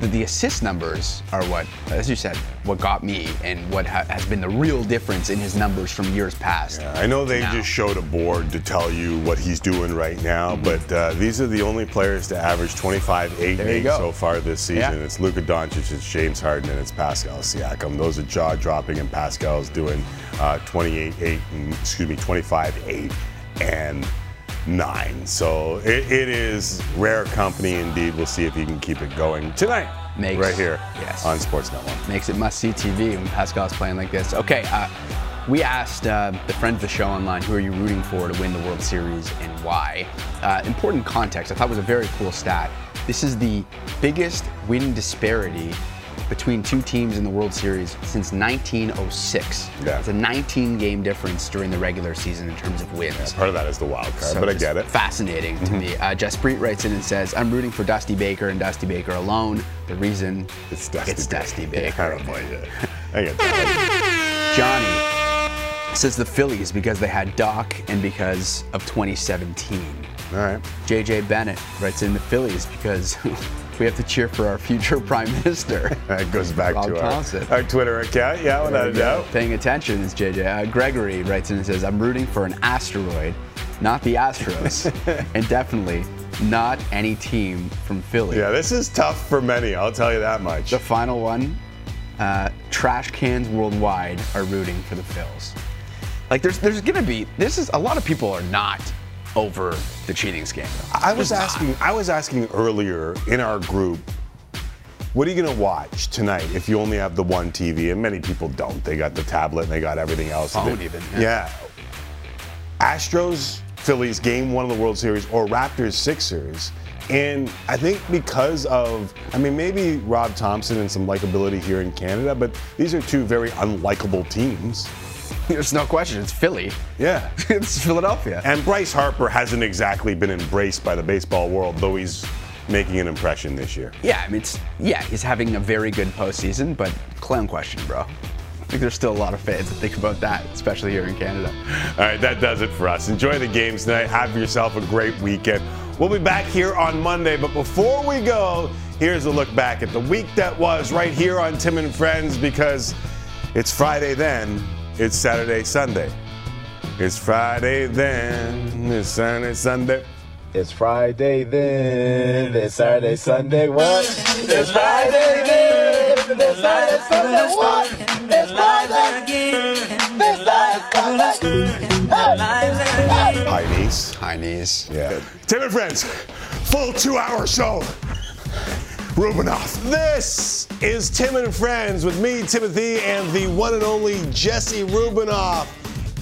the, the assist numbers are what, as you said, what got me and what ha- has been the real difference in his numbers from years past. I know they now. just showed a board to tell you what he's doing right now, but uh, these are the only players to average 25, 8, and 8 go. so far this season. Yeah. It's Luka Doncic, it's James Harden, and it's Pascal Siakam. Those are jaw dropping, and Pascal's doing uh, 28, 8, and, excuse me, 25, 8, and 9. So it, it is rare company indeed. We'll see if he can keep it going tonight, Makes- right here yes. on Sportsnet 1. Makes it must see TV when Pascal's playing like this. Okay, uh, we asked uh, the friends of the show online who are you rooting for to win the World Series and why. Uh, important context, I thought it was a very cool stat. This is the biggest win disparity between two teams in the World Series since 1906. Yeah. It's a 19 game difference during the regular season in terms of wins. Part of that is the wild card, So but I get it. Mm-hmm. Fascinating to me. Uh, Jaspreet writes in and says, "I'm rooting for Dusty Baker and Dusty Baker alone. The reason It's Dusty it's Baker. Dusty Baker." I don't mind it. I get that. Johnny says the Phillies because they had Doc and because of 2017. All right. JJ Bennett writes in the Phillies because we have to cheer for our future prime minister. That goes back Rob to our, our Twitter account. Yeah, without a doubt. Paying attention is JJ. Uh, Gregory writes in and says, I'm rooting for an asteroid, not the Astros, and definitely not any team from Philly. Yeah, this is tough for many. I'll tell you that much. The final one, uh, trash cans worldwide are rooting for the Phils. Like there's there's gonna be this is a lot of people are not over the cheating scandal. I was There's not. Uh, asking. I was asking earlier in our group. What are you going to watch tonight if you only have the one TV? And many people don't. They got the tablet and they got everything else. Phone They- even, Yeah. yeah. Astros, Phillies, game one of the World Series, or Raptors, Sixers. And I think because of, I mean, maybe Rob Thomson and some likability here in Canada, but these are two very unlikable teams. There's no question. It's Philly. Yeah. it's Philadelphia. And Bryce Harper hasn't exactly been embraced by the baseball world, though he's making an impression this year. Yeah, I mean, it's yeah, he's having a very good postseason, but clown question, bro. I think there's still a lot of fans that think about that, especially here in Canada. All right, that does it for us. Enjoy the games tonight. Have yourself a great weekend. We'll be back here on Monday, but before we go, here's a look back at the week that was right here on Tim and Friends because it's Friday then, it's Saturday, Sunday. It's Friday then, it's Saturday, Sunday. It's Friday then, it's Saturday, Sunday, what? It's Friday then, it's Saturday, Sunday, what? It's Friday again, it's Saturday, Sunday. High knees. High knees. Yeah. Tim and Friends, full two hour show. Rubinoff. This is Tim and Friends with me, Timothy, and the one and only Jesse Rubinoff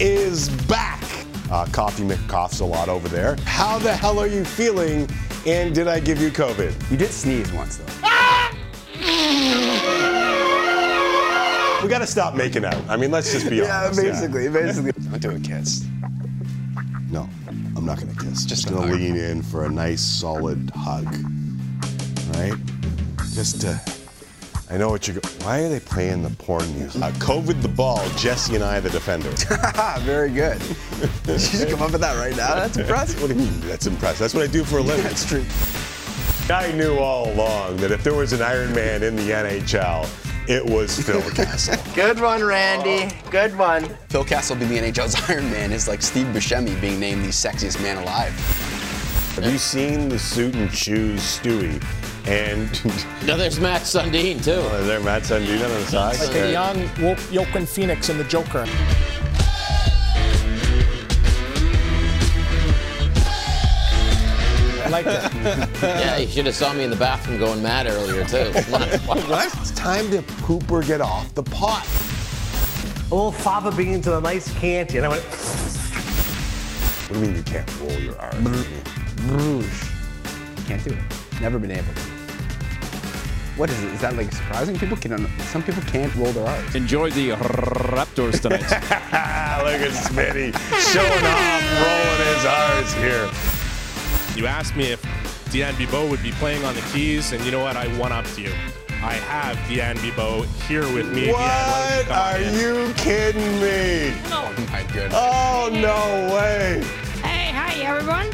is back. Uh, Coffee McCoughs a lot over there. How the hell are you feeling? And did I give you COVID? You did sneeze once though. We got to stop making out. I mean, let's just be honest. Yeah, honest. basically, basically. Don't do a kiss. No, I'm not gonna kiss. Just a gonna lean in for a nice, solid hug. Right? Just to. I know what you're. Go- Why are they playing the porn music? Uh, COVID the ball. Jesse and I the defender. very good. you just come up with that right now. That's impressive. What do you mean? That's impressive. That's what I do for a living. That's true. I knew all along that if there was an Iron Man in the NHL, It was Phil Kessel. Good one, Randy. Good one. Phil Kessel being the NHL's Iron Man is like Steve Buscemi being named the sexiest man alive. Have you seen the suit and shoes Stewie? And no, there's Mats Sundin too. Oh, is there Mats Sundin on the side? Like a young Wo- Joaquin Phoenix in the Joker. I like that. yeah, you should have saw me in the bathroom going mad earlier too. what? It's time to poop or get off the pot. A little fava beans and a nice Chianti. And I went, What do you mean you can't roll your R's? Bruges. Can't do it. Never been able to. What is it? Is that like surprising? People can. Some people can't roll their eyes. Enjoy the Raptors tonight. Look at Smitty showing off, rolling his R's here. You asked me if Deanne Bibeau would be playing on the keys, and you know what? I one up to you. I have Deanne Bibeau here with me. What? Deanne, Are you in? you kidding me? Oh, oh my goodness. Oh no way! Hey, hi everyone.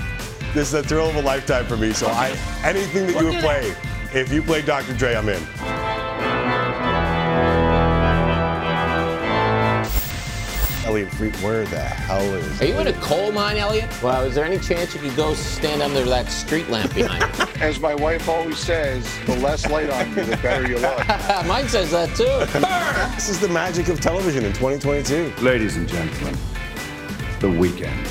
This is a thrill of a lifetime for me. So I anything that you We'll would do play. If you play Dr. Dre, I'm in. Elliot Freet, where the hell is? Are you in a coal mine, Elliot? Well, is there any chance you could go stand under that street lamp behind you? As my wife always says, the less light on you, the better you look. Mine says that too. This is the magic of television in 2022. Ladies and gentlemen, the weekend.